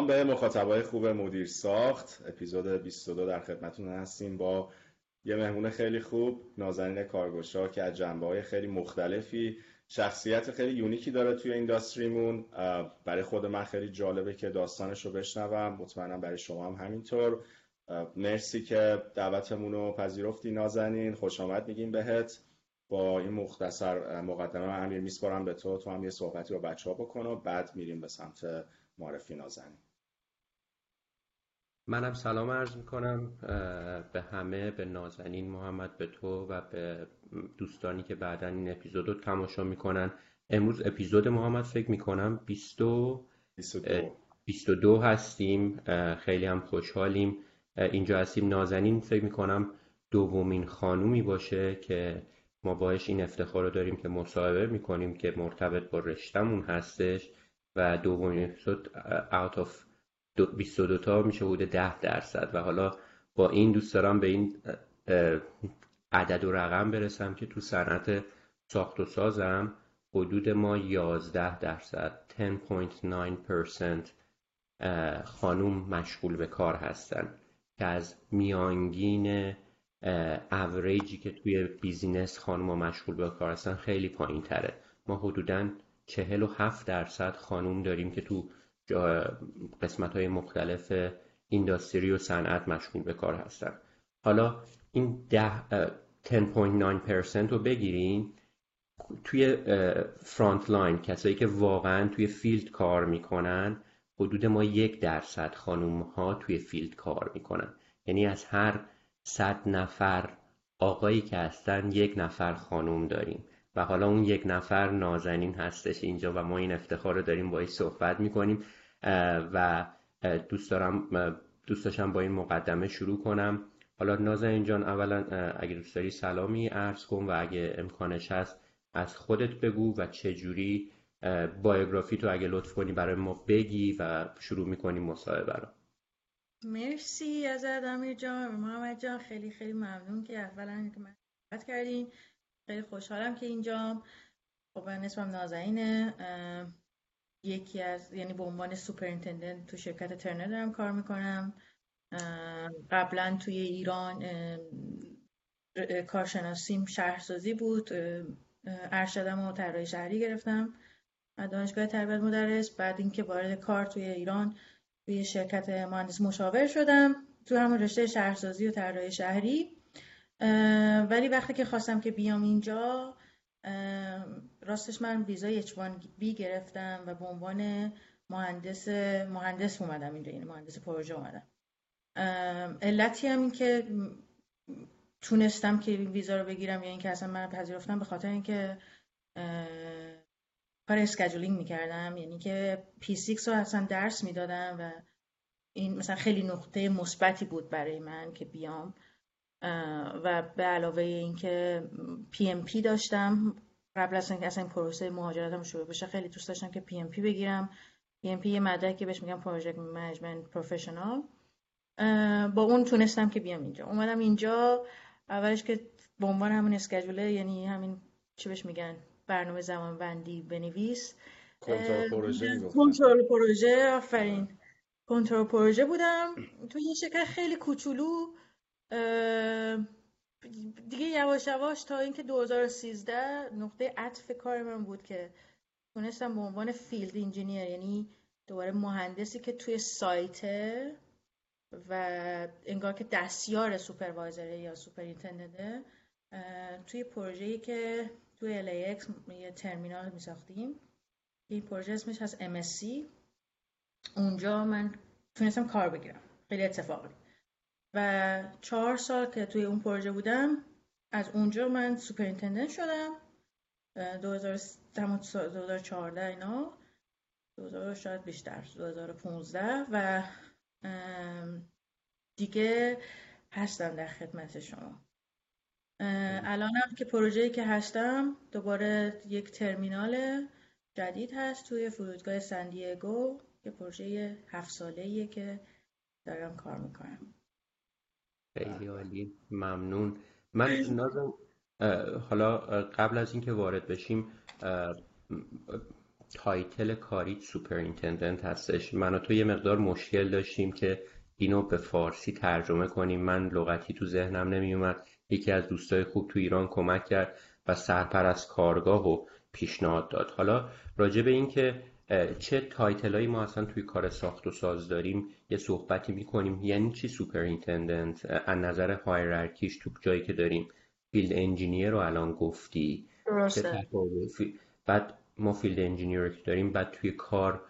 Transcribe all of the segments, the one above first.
سلام به مخاطبای خوب مدیر ساخت. اپیزود 22 در خدمتون هستیم با یه مهمون خیلی خوب نازنین کارگوشا که از جنبه های خیلی مختلفی شخصیت خیلی یونیکی داره توی اینداستریمون. برای خود من خیلی جالبه که داستانش رو بشنوم. مطمئنم برای شما هم همینطور. مرسی که دعوتمون رو پذیرفتی نازنین. خوش آمد میگیم بهت. با این مختصر مقدمه من امیر میسپارم به تو. تو هم یه صحبتی با بچه ها بکن و بعد میریم به سمت معرفی نازنین. منم سلام عرض می‌کنم به همه به نازنین محمد به تو و به دوستانی که بعدا این اپیزود رو تماشا می‌کنن. امروز اپیزود محمد فکر می‌کنم 22 22 هستیم. خیلی هم خوشحالیم. اینجا هستیم. نازنین فکر می‌کنم دومین خانومی باشه که ما باش این افتخار رو داریم که مصاحبه می‌کنیم که مرتبط با رشتمون هستش و دومین اپیزود out of 22 تا میشه بوده 10 درصد. و حالا با این دوست دارم به این عدد و رقم برسم که تو صنعت ساخت و سازم حدود ما 11 درصد 10.9% خانوم مشغول به کار هستن. که از میانگین اوریجی که توی business خانوم مشغول به کار هستن خیلی پایین تره ما حدودا 47 درصد خانوم داریم که تو قسمت های مختلف industry و صنعت مشغول به کار هستن. حالا این 10.9% رو بگیرین توی front line کسایی که واقعا توی field کار می‌کنن حدود ما یک درصد خانوم ها توی field کار می‌کنن. یعنی از هر صد نفر آقایی که هستن یک نفر خانوم داریم. و حالا اون یک نفر نازنین هستش اینجا و ما این افتخار رو داریم باید صحبت می‌کنیم و دوست دارم دوست داشتم با این مقدمه شروع کنم. حالا نازنین جان اولا اگه دوست داری سلامی عرض کن و اگه امکانش هست از خودت بگو و چه جوری بایوگرافی تو اگه لطف کنی برای ما بگی و شروع می‌کنیم مصاحبه رو. مرسی از امیر جان محمد جان خیلی خیلی ممنون که اولا که من کردین. خیلی خوشحالم که اینجا. خب من اسمم نازنینه یکی از یعنی به عنوان superintendent تو شرکت ترنر دارم کار می‌کنم. قبلا توی ایران کارشناسیم شهرسازی بود. ارشدم و طراحی شهری گرفتم. دانشگاه تربیت مدرس. بعد اینکه وارد کار توی ایران توی شرکت مهندس مشاور شدم. تو همون رشته شهرسازی و طراحی شهری. ولی وقتی که خواستم که بیام اینجا راستش من ویزای H1B گرفتم و به عنوان مهندس مهندس اومدم اینجا یعنی مهندس پروژه اومدم. علتی هم این که تونستم که این ویزا رو بگیرم یا اینکه اصلا من پذیرفتم به خاطر اینکه کار scheduling می‌کردم یعنی که P6 رو اصلا درس می‌دادم و این مثلا خیلی نقطه مثبتی بود برای من که بیام. و به علاوه اینکه PMP داشتم قبل از اینکه اصلا این پروسه مهاجرتم شروع بشه خیلی دوست داشتم که PMP بگیرم. PMP یه مدرکی بهش میگم project management professional با اون تونستم که بیام اینجا. اومدم اینجا اولش که به عنوان همون scheduler یعنی همین چی بهش میگن برنامه زمان بندی بنویس. کنترل پروژه کنترل پروژه آفرین. کنترل پروژه بودم. تو یه شرکت خیلی کوچولو دیگه یواش یواش تا اینکه 2013 نقطه عطف کار من بود که تونستم به عنوان field engineer یعنی دوباره مهندسی که توی سایته و انگار که دستیار supervisor ه یا superintendent ه توی پروژه‌ای که توی LAX یه ترمینال می ساختیم این پروژه اسمش هست MSC اونجا من تونستم کار بگیرم. خیلی اتفاقی و چهار سال که توی اون پروژه بودم از اونجا من superintendent شدم. 2014 اینا. 2000 شاید بیشتر 2015 و دیگه هستم در خدمت شما. الانم که پروژه‌ای که هستم دوباره یک ترمینال جدید هست توی فرودگاه سندیگو یه پروژه هفت ساله که دارم کار می‌کنم. خیلی عالی ممنون. من نازم حالا قبل از اینکه وارد بشیم title کاری superintendent هستش. من و تو یه مقدار مشکل داشتیم که اینو به فارسی ترجمه کنیم. من لغتی تو ذهنم نمیومد یکی از دوستای خوب تو ایران کمک کرد و سرپرست کارگاه و پیشنهاد داد. حالا راجع به این که چه title ایی ما اصلا توی کار ساخت و ساز داریم یه صحبتی می‌کنیم. یعنی چی superintendent؟ از نظر hierarchy ش تو جایی که داریم field engineer رو الان گفتی. بعد ما field engineer رو داریم بعد توی کار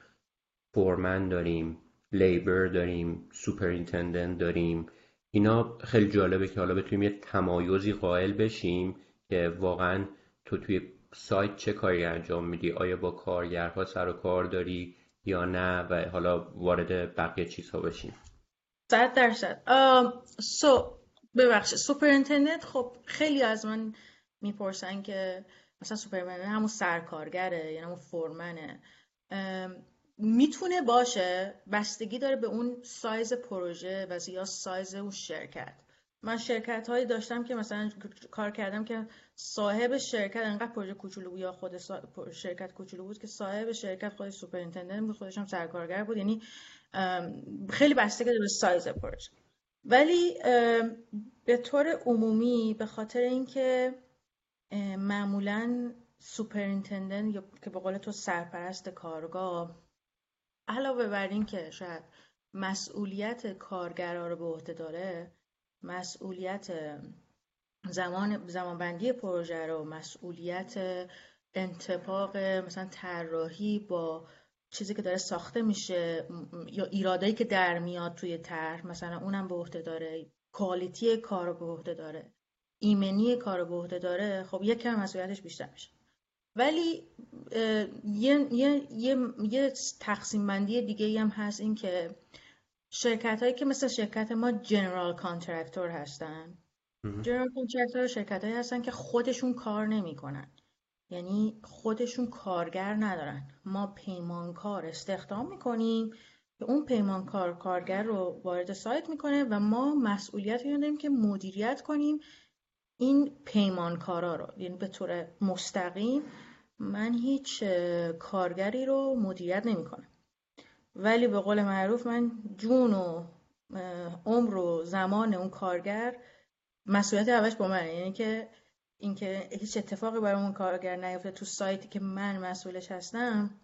foreman داریم labor داریم superintendent داریم. اینا خیلی جالبه که حالا بتونیم یه تمایزی قائل بشیم که واقعا تو توی سایت چه کاری انجام میدی؟ آیا با کارگرها سر و کار داری یا نه؟ و حالا وارد بقیه چیزها بشیم. صد درصد. so ببخشید superintendent خب خیلی از من می‌پرسن که مثلا سوپرمن همون سرکارگره یعنی همون foreman ه. می‌تونه باشه بستگی داره به اون سایز پروژه و یا سایز اون شرکت. من شرکت هایی داشتم که مثلا کار کردم که صاحب شرکت انقدر پروژه کوچولو یا خود شرکت کوچولو بود که صاحب شرکت خود superintendent بود خودش هم سرکارگر بود. یعنی خیلی بستگی به سایز پروژه. ولی به طور عمومی به خاطر اینکه معمولا سوپرینتندنت یا که به قول تو سرپرست کارگاه علاوه بر این که شاید مسئولیت کارگرا رو به عهده داره مسئولیت زمان زمانبندی پروژه رو مسئولیت انتباق مثلا طراحی با چیزی که داره ساخته میشه یا ایرادایی که در میاد توی طرح مثلا اونم به عهده داره quality کار رو به عهده داره ایمنی کار رو به عهده داره خب یک کم مسئولیتش بیشتر میشه. ولی یه, یه،, یه،, یه تقسیم بندی دیگه هم هست این که شرکت هایی که مثل شرکت ما general contractor هستن. general contractor شرکت هایی هستن که خودشون کار نمی‌کنن. یعنی خودشون کارگر ندارن. ما پیمانکار استخدام می‌کنیم. که اون پیمانکار کارگر رو وارد سایت می‌کنه و ما مسئولیت رو داریم که مدیریت کنیم این پیمانکارا رو. یعنی به طور مستقیم من هیچ کارگری رو مدیریت نمی‌کنم. ولی به قول معروف من جون و عمر و زمان اون کارگر مسئولیت اولش با منه. یعنی که اینکه هیچ اتفاقی برای اون کارگر نیفته تو سایتی که من مسئولش هستم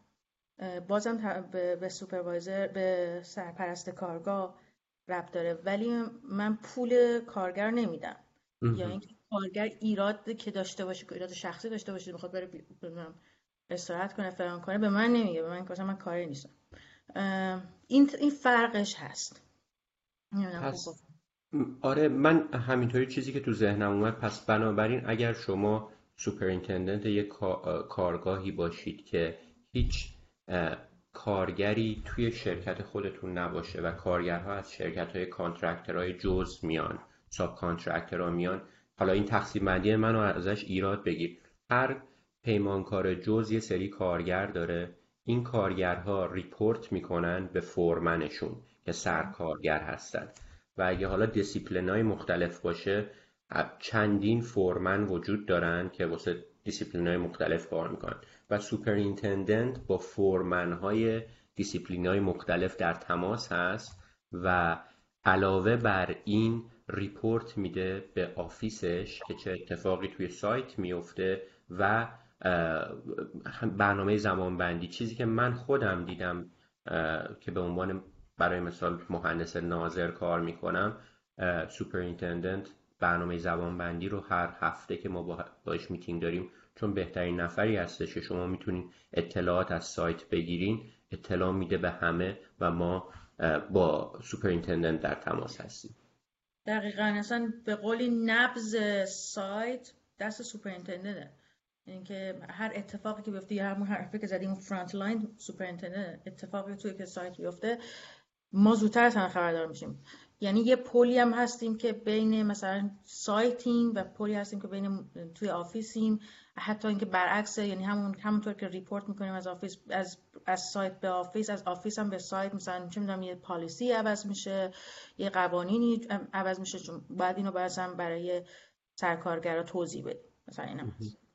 بازم به سوپروایزر به سرپرست کارگاه رب داره. ولی من پول کارگر نمیدم. یا اینکه کارگر ایراد که داشته باشه که ایراد شخصی داشته باشه می‌خواد بره استراحت کنه فلان کنه به من نمیگه. به من من کاری نیستم. این این فرقش هست. پس آره من همینطوری چیزی که تو ذهنم اومد پس بنابراین اگر شما superintendent یک کارگاهی باشید که هیچ کارگری توی شرکت خودتون نباشه و کارگرها از شرکت های contractor های جز میان subcontractor ها میان حالا این تقسیم بندی منو ازش ایراد بگیر. هر پیمانکار جز یه سری کارگر داره این کارگرها report می‌کنن به foreman شون که سرکارگر هستن. و اگه حالا دیسیپلین های مختلف باشه چندین foreman وجود دارن که واسه دیسیپلین های مختلف کار می‌کنن. و superintendent با foreman های دیسیپلین های مختلف در تماس هست و علاوه بر این report میده به office ش که چه اتفاقی توی سایت میفته و برنامه زمانبندی چیزی که من خودم دیدم که به عنوان برای مثال مهندس ناظر کار می‌کنم superintendent برنامه زمانبندی رو هر هفته که ما باش میتینگ داریم چون بهترین نفری هستش که شما می‌تونین اطلاعات از سایت بگیرین اطلاع میده به همه و ما با superintendent در تماس هستیم. دقیقا اصلا به قولی نبز سایت دست superintendent ه. اینکه هر اتفاقی که بیفته یا همون حرفی که زدیم front line superintendent اتفاقی توی که سایت بیفته ما زودتر از همه خبردار میشیم. یعنی یه پلی هم هستیم که بین مثلا سایتیم و پلی هستیم که بین توی office یم. حتی اینکه برعکس یعنی همون همونطور که report می‌کنیم از office از از سایت به office از office هم به سایت مثلا چه می‌دونم یه policy عوض میشه یه قوانینی عوض میشه چون بعد اینو هم برای سرکارگرا توضیح بدیم. مثلا اینم هست.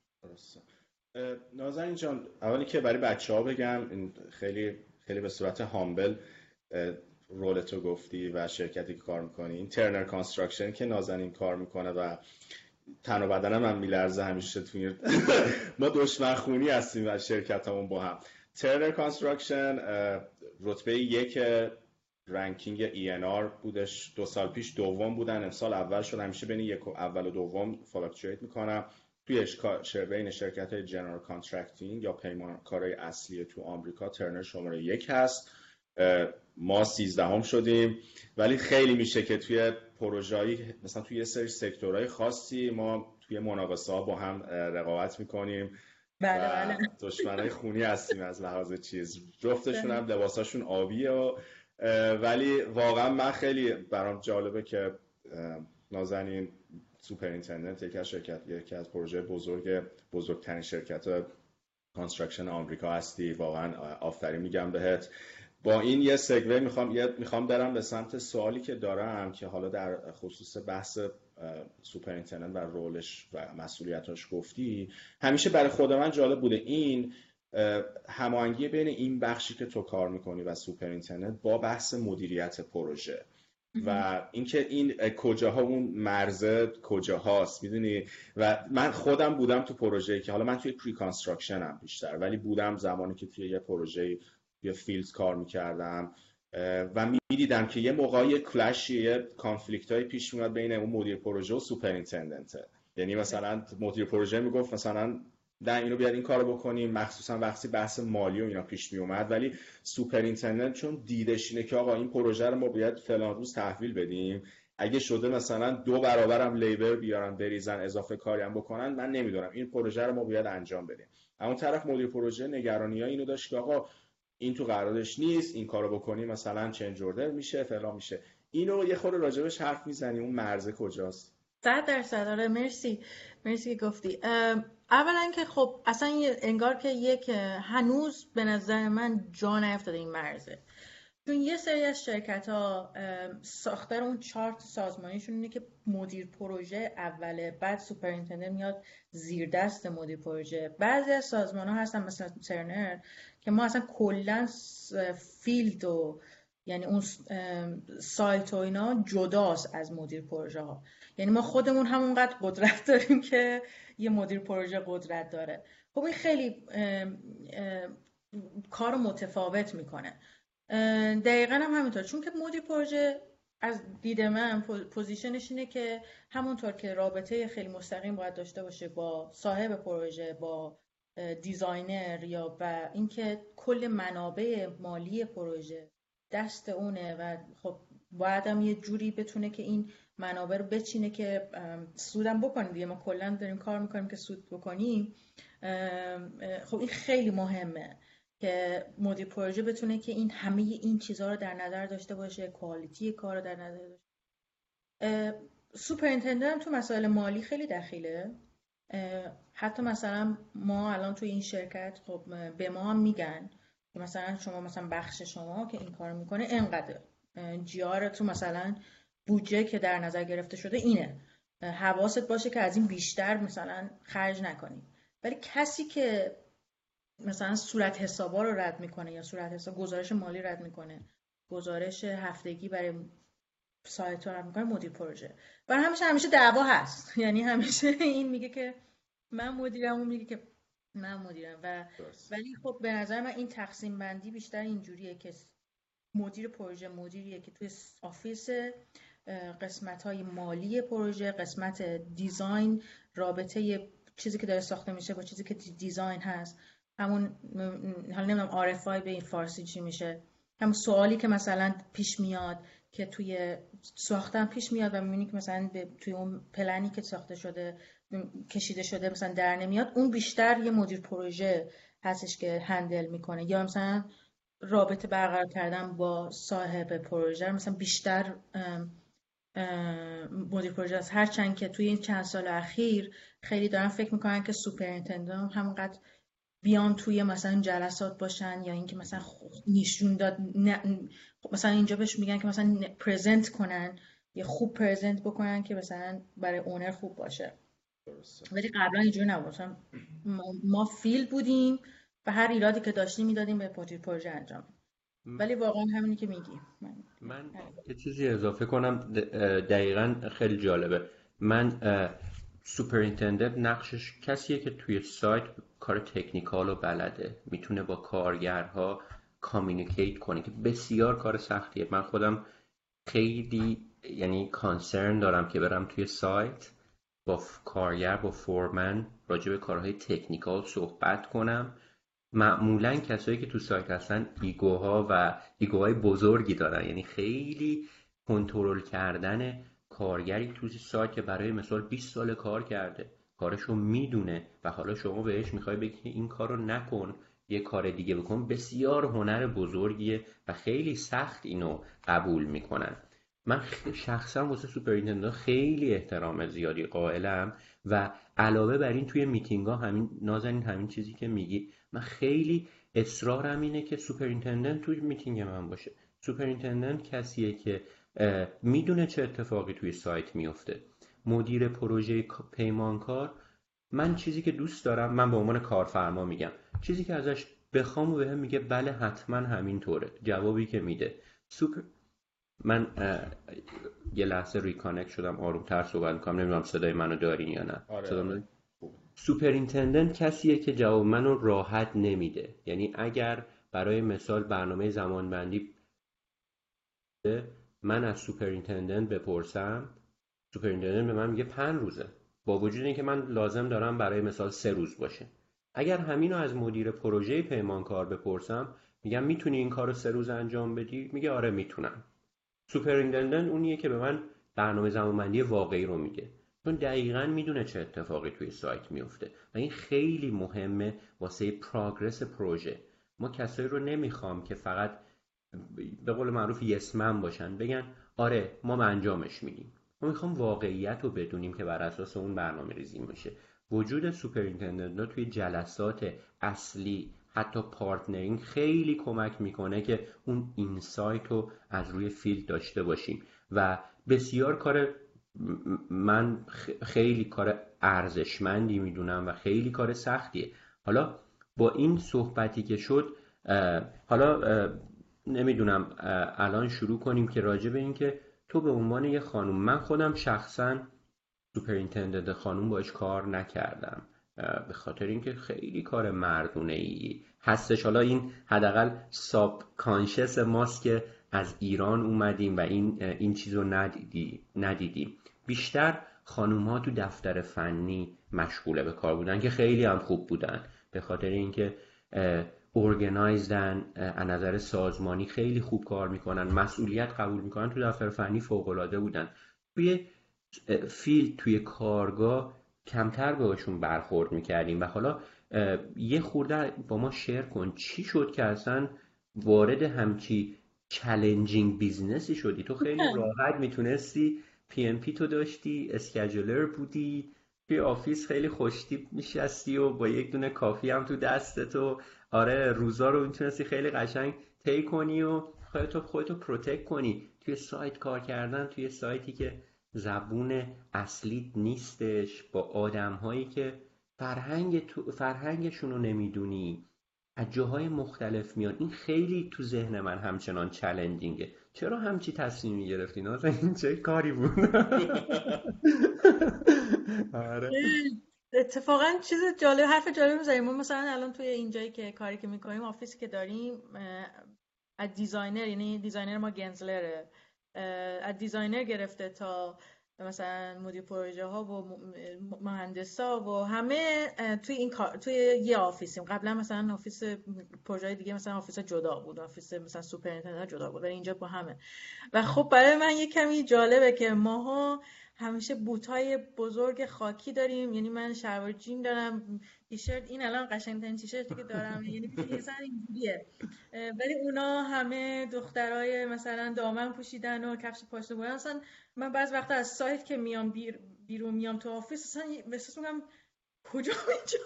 نازنین جان اولی که برای بچه ها بگم خیلی خیلی به صورت humble role تو گفتی و شرکتی که کار می‌کنی. این Turner Construction که نازنین کار می‌کنه و تن و بدنم هم میلرزه همیشه توی ما دشمن خونی هستیم و شرکت همون با هم. Turner Construction رتبه یک ranking ENR بودش. دو سال پیش دوم بودن. امسال اول شد. همیشه بین یک اول و دوم fluctuate می‌کنم. توی بین شرکت های general contracting یا پیمانکارای اصلی تو آمریکا ترنر شماره یک هست. ما سیزدهم شدیم. ولی خیلی میشه که توی پروژه‌ای مثلا توی یه سری sector های خاصی ما توی مناقصه ها با هم رقابت می‌کنیم بله بله. دشمنای خونی هستیم از لحاظ چیز. جفتشون هم لباساشون آبیه و ولی واقعا من خیلی برام جالبه که نازنین superintendent یکی از شرکت یکی از پروژه بزرگ بزرگترین شرکت construction آمریکا هستی. واقعا آفرین میگم بهت. با این یه segue می‌خوام یه می‌خوام برم به سمت سوالی که دارم که حالا در خصوص بحث superintendent و role ش و مسئولیتاش گفتی. همیشه برای خود من جالب بوده این هماهنگی بین این بخشی که تو کار می‌کنی و superintendent با بحث مدیریت پروژه. و اینکه این کجاها اون مرزه کجاهاست می‌دونی؟ و من خودم بودم تو پروژه که حالا من توی pre هم بیشتر ولی بودم زمانی که توی یه پروژه یه field کار می‌کردم و می‌دیدم که یه موقع یه clash ی یه conflict های پیش میاد بین اون مدیر پروژه و superintendent ه یعنی مثلا مدیر پروژه می‌گفت مثلا نه اینو بیاد این کارو بکنیم مخصوصا وقتی بحث مالی و اینا پیش می اومد ولی superintendent چون دیدش اینه که آقا این پروژه رو ما باید فلان روز تحویل بدیم. اگه شده مثلا دو برابرم لیبر بیارن بریزن اضافه کاری هم بکنن من نمی‌دونم. این پروژه رو ما باید انجام بدیم. اما طرف مدیر پروژه نگرانی ها اینو داشت که آقا این تو قراردادش نیست این کارو بکنی مثلا چنج اوردر میشه فلان میشه. اینو یه خورده راجبش حرف می‌زنی اون مرزه کجاست؟ صد درصد. آره مرسی. مرسی که گفتی. اولا که خب اصلا انگار که یک هنوز به نظر من جا نیفتاده این مرزه. چون یه سری از شرکت ها ساختار اون چارت سازمانیشون اینه که مدیر پروژه اوله بعد superintendent میاد زیر دست مدیر پروژه. بعضی از سازمان ها هستن مثلا ترنر که ما اصلا کلا field و یعنی اون سایت و اینا جداست از مدیر پروژه ها یعنی ما خودمون همونقدر قدرت داریم که یه مدیر پروژه قدرت داره. خب این خیلی کار متفاوت می‌کنه. دقیقا هم همینطور. چون که مدیر پروژه از دید من position ش اینه که همونطور که رابطه خیلی مستقیم باید داشته باشه با صاحب پروژه با designer یا و اینکه کل منابع مالی پروژه دست اونه و خب باید هم یه جوری بتونه که این منابع رو بچینه که سودم بکنیم دیگه. ما کلا داریم کار می‌کنیم که سود بکنیم. خب این خیلی مهمه که مدیر پروژه بتونه که این همه این چیزها رو در نظر داشته باشه کوالیتی کار رو در نظر داشته هم تو مسائل مالی خیلی دخیله. حتی مثلا ما الان تو این شرکت خب به ما هم میگن مثلا شما مثلا بخش شما که این کار می‌کنه انقدر جیار تو مثلا بودجه که در نظر گرفته شده اینه. حواست باشه که از این بیشتر مثلا خرج نکنی. ولی کسی که مثلا صورت حسابا رو رد می‌کنه یا صورت حساب گزارش مالی رد می‌کنه گزارش هفتگی برای سایت رو رد می‌کنه مدیر پروژه. برای همیشه همیشه دعوا هست. یعنی همیشه این میگه که من مدیرم اون میگه که من مدیرم و ولی خب به نظر من این تقسیم بندی بیشتر اینجوریه که مدیر پروژه مدیریه که توی office قسمت های مالی پروژه قسمت دیزاین رابطه چیزی که داره ساخته میشه با چیزی که دیزاین هست. همون حالا نمی‌دونم RFI به این فارسی چی میشه. همون سوالی که مثلا پیش میاد که توی ساختن پیش میاد و می‌بینی که مثلا توی اون پلنی که ساخته شده کشیده شده مثلا در نمیاد اون بیشتر یه مدیر پروژه هستش که هندل می‌کنه. یا مثلا رابطه برقرار کردن با صاحب پروژه مثلا بیشتر مدیر پروژه است هرچند که توی این چند سال اخیر خیلی دارن فکر می‌کنن که superintendent همونقدر بیان توی مثلا جلسات باشن یا اینکه مثلا نشون داد مثلا اینجا بهش میگن که مثلا present کنن یا خوب present بکنن که مثلا برای owner خوب باشه. ولی قبلا اینجوری نبود. ما field بودیم و هر ایرادی که داشتیم می‌دادیم به پروژه پروژه انجام. ولی واقعا همینی که میگی. من, من یه چیزی اضافه کنم دقیقا خیلی جالبه. من superintendent نقشش کسیه که توی سایت کار technical و بلده. می‌تونه با کارگرها communicate کنه که بسیار کار سختیه. من خودم خیلی یعنی concern دارم که برم توی سایت با کارگر با foreman راجع به کارهای technical صحبت کنم. معمولا کسایی که تو سایت هستن ego ها و ego های بزرگی دارن. یعنی خیلی کنترل کردن کارگری تو سایت که برای مثال 20 سال کار کرده. کارشو می‌دونه و حالا شما بهش می‌خوای بگی این کارو نکن یه کار دیگه بکن. بسیار هنر بزرگیه و خیلی سخت اینو قبول می‌کنن. من شخصا واسه superintendent خیلی احترام زیادی قائلم و علاوه بر این توی میتینگ ها همین نازنین همین چیزی که میگی. من خیلی اصرارم اینه که superintendent توی میتینگ من باشه. superintendent کسیه که می‌دونه چه اتفاقی توی سایت میفته مدیر پروژه پیمانکار من چیزی که دوست دارم من به عنوان کارفرما میگم. چیزی که ازش بخوام و بهم میگه بله حتما همینطوره. جوابی که میده. سوپر من یه لحظه reconnect شدم آرومتر صحبت می‌کنم. نمی‌دونم صدای منو دارین یا نه. آره. superintendent کسیه که جواب منو راحت نمیده. یعنی اگر برای مثال برنامه زمانبندی من از superintendent بپرسم superintendent به من میگه پنج روزه. با وجود اینکه من لازم دارم برای مثال سه روز باشه. اگر همینو از مدیر پروژه پیمانکار بپرسم میگم می‌تونی این کار رو سه روز انجام بدی؟ میگه آره می‌تونم. superintendent اونیه که به من برنامه زمانبندی واقعی رو میگه. چون دقیقا می‌دونه چه اتفاقی توی سایت میفته و این خیلی مهمه واسه progress پروژه. ما کسایی رو نمی‌خوام که فقط به قول معروف yes-man باشن. بگن آره ما انجامش میدیم. ما می‌خوام واقعیت رو بدونیم که بر اساس اون برنامه ریزی میشه. وجود superintendent توی جلسات اصلی حتی partnering خیلی کمک می‌کنه که اون insight رو از روی field داشته باشیم. و بسیار کار من خیلی کار ارزشمندی می‌دونم و خیلی کار سختیه. حالا با این صحبتی که شد حالا نمی‌دونم الان شروع کنیم که راجع به این که تو به عنوان یه خانوم من خودم شخصا superintendent خانوم باش کار نکردم به خاطر اینکه خیلی کار مردونه ای هستش. حالا این حداقل subconscious ماست که از ایران اومدیم و این این چیز رو ندیدی ندیدیم. بیشتر خانوم ها تو دفتر فنی مشغوله به کار بودن که خیلی هم خوب بودن به خاطر اینکه ارگنایزدن از نظر سازمانی خیلی خوب کار می‌کنن. مسئولیت قبول می‌کنن. تو دفتر فنی فوق العاده بودن. توی فیلد توی کارگاه کمتر بهشون برخورد می‌کردیم و حالا یه خورده با ما شیر کن. چی شد که اصلا وارد همچی challenging business ی شدی؟ تو خیلی راحت می‌تونستی PMP تو داشتی scheduler بودی توی office خیلی خوشتیپ میشستی و با یک دونه coffee هم تو دستت و آره روزا رو می‌تونستی خیلی قشنگ طی کنی و خودتو خودتو protect کنی. توی سایت کار کردن توی سایتی که زبون اصلیت نیستش با آدم هایی که فرهنگ تو فرهنگشون رو نمی‌دونی. از جاهای مختلف میان. این خیلی تو ذهن من همچنان challenging ه چرا همچی تصمیمی گرفتی نازن این چه کاری بود؟ آره. اتفاقا چیز جالب حرف جالب می‌زنیم ما مثلا الان توی اینجایی که کاری که می‌کنیم office ی که داریم از designer یعنی designer ما Gensler ه. از designer گرفته تا مثلا مدیر پروژه ها و مهندس ها و همه توی این کار توی یه office یم. قبلا مثلا office پروژه دیگه مثلا office جدا بود office مثلا superintendent جدا بود ولی اینجا با همه. و خب برای من یه کمی جالبه که ماها همیشه boot ای بزرگ خاکی داریم. یعنی من شلوار جین دارم تیشرت این الان قشنگترین تیشرتی که دارم. یعنی یه اینجوریه. ولی اونا همه دخترای مثلا دامن پوشیدن و کفش پاشنه بودن اصلا من بعض وقتا از سایت که میام بیر بیرون میام تو آفیس اصلا احساس می‌کنم کجا اینجا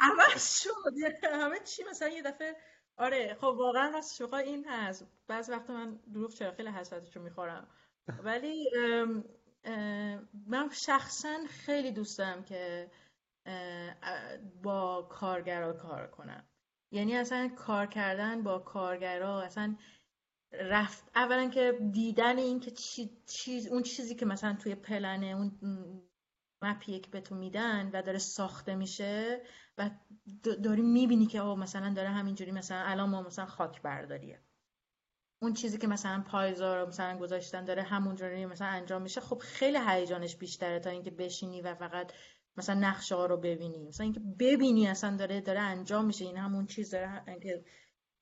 عوض شد. همه چی مثلا یه دفعه آره خب واقعا راست شوخا این هست. بعض وقتا من دروغ چرا؟ خیلی حسرتشو می‌خورم. ولی من شخصا خیلی دوست دارم که با کارگرا کار کنم. یعنی اصلا کار کردن با کارگرا اصلا رفت اولا که دیدن این که چیز اون چیزی که مثلا توی پلنه اون مپیه که به تو میدن و داره ساخته میشه و داری می‌بینی که او مثلا داره همینجوری مثلا الان ما مثلا خاک برداریه. اون چیزی که مثلا پایزار مثلا گذاشتن داره همونجوری مثلا انجام میشه خب خیلی هیجانش بیشتره تا اینکه بشینی و فقط مثلا نقشه ها رو ببینی. مثلا اینکه ببینی اصلا داره داره انجام میشه. این همون چیز داره که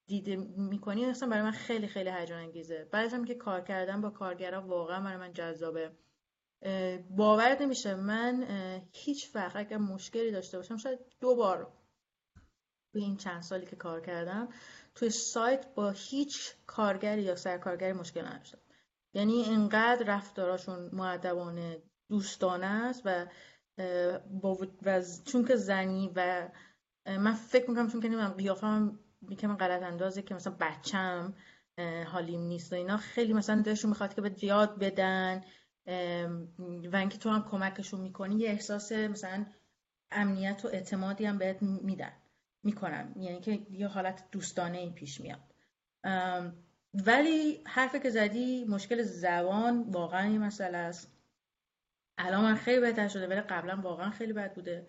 دیده می‌کنی اصلا برای من خیلی خیلی هیجان انگیزه بعد هم که کار کردن با کارگرا واقعا برای من جذابه. باور نمیشه. من هیچ وقت اگر مشکلی داشته باشم شاید دو بار به این چند سالی که کار کردم توی سایت با هیچ کارگری یا سرکارگری مشکل نداشتم. یعنی انقدر رفتاراشون معدبانه دوستانه است و با و چون که زنی و من فکر می‌کنم چون که نمی‌دونم قیافم یکم غلط اندازه که مثلا بچم حالیم نیست و اینا خیلی مثلا دلشون می‌خواد که به یاد بدن و اینکه تو هم کمکشون می‌کنی یه احساس مثلا امنیت و اعتمادی هم بهت میدن. می‌کنم. یعنی که یه حالت دوستانه ای پیش میاد. ولی حرفی که زدی مشکل زبان واقعا این مسئله است. الان من خیلی بهتر شده ولی قبلا واقعا خیلی بد بوده.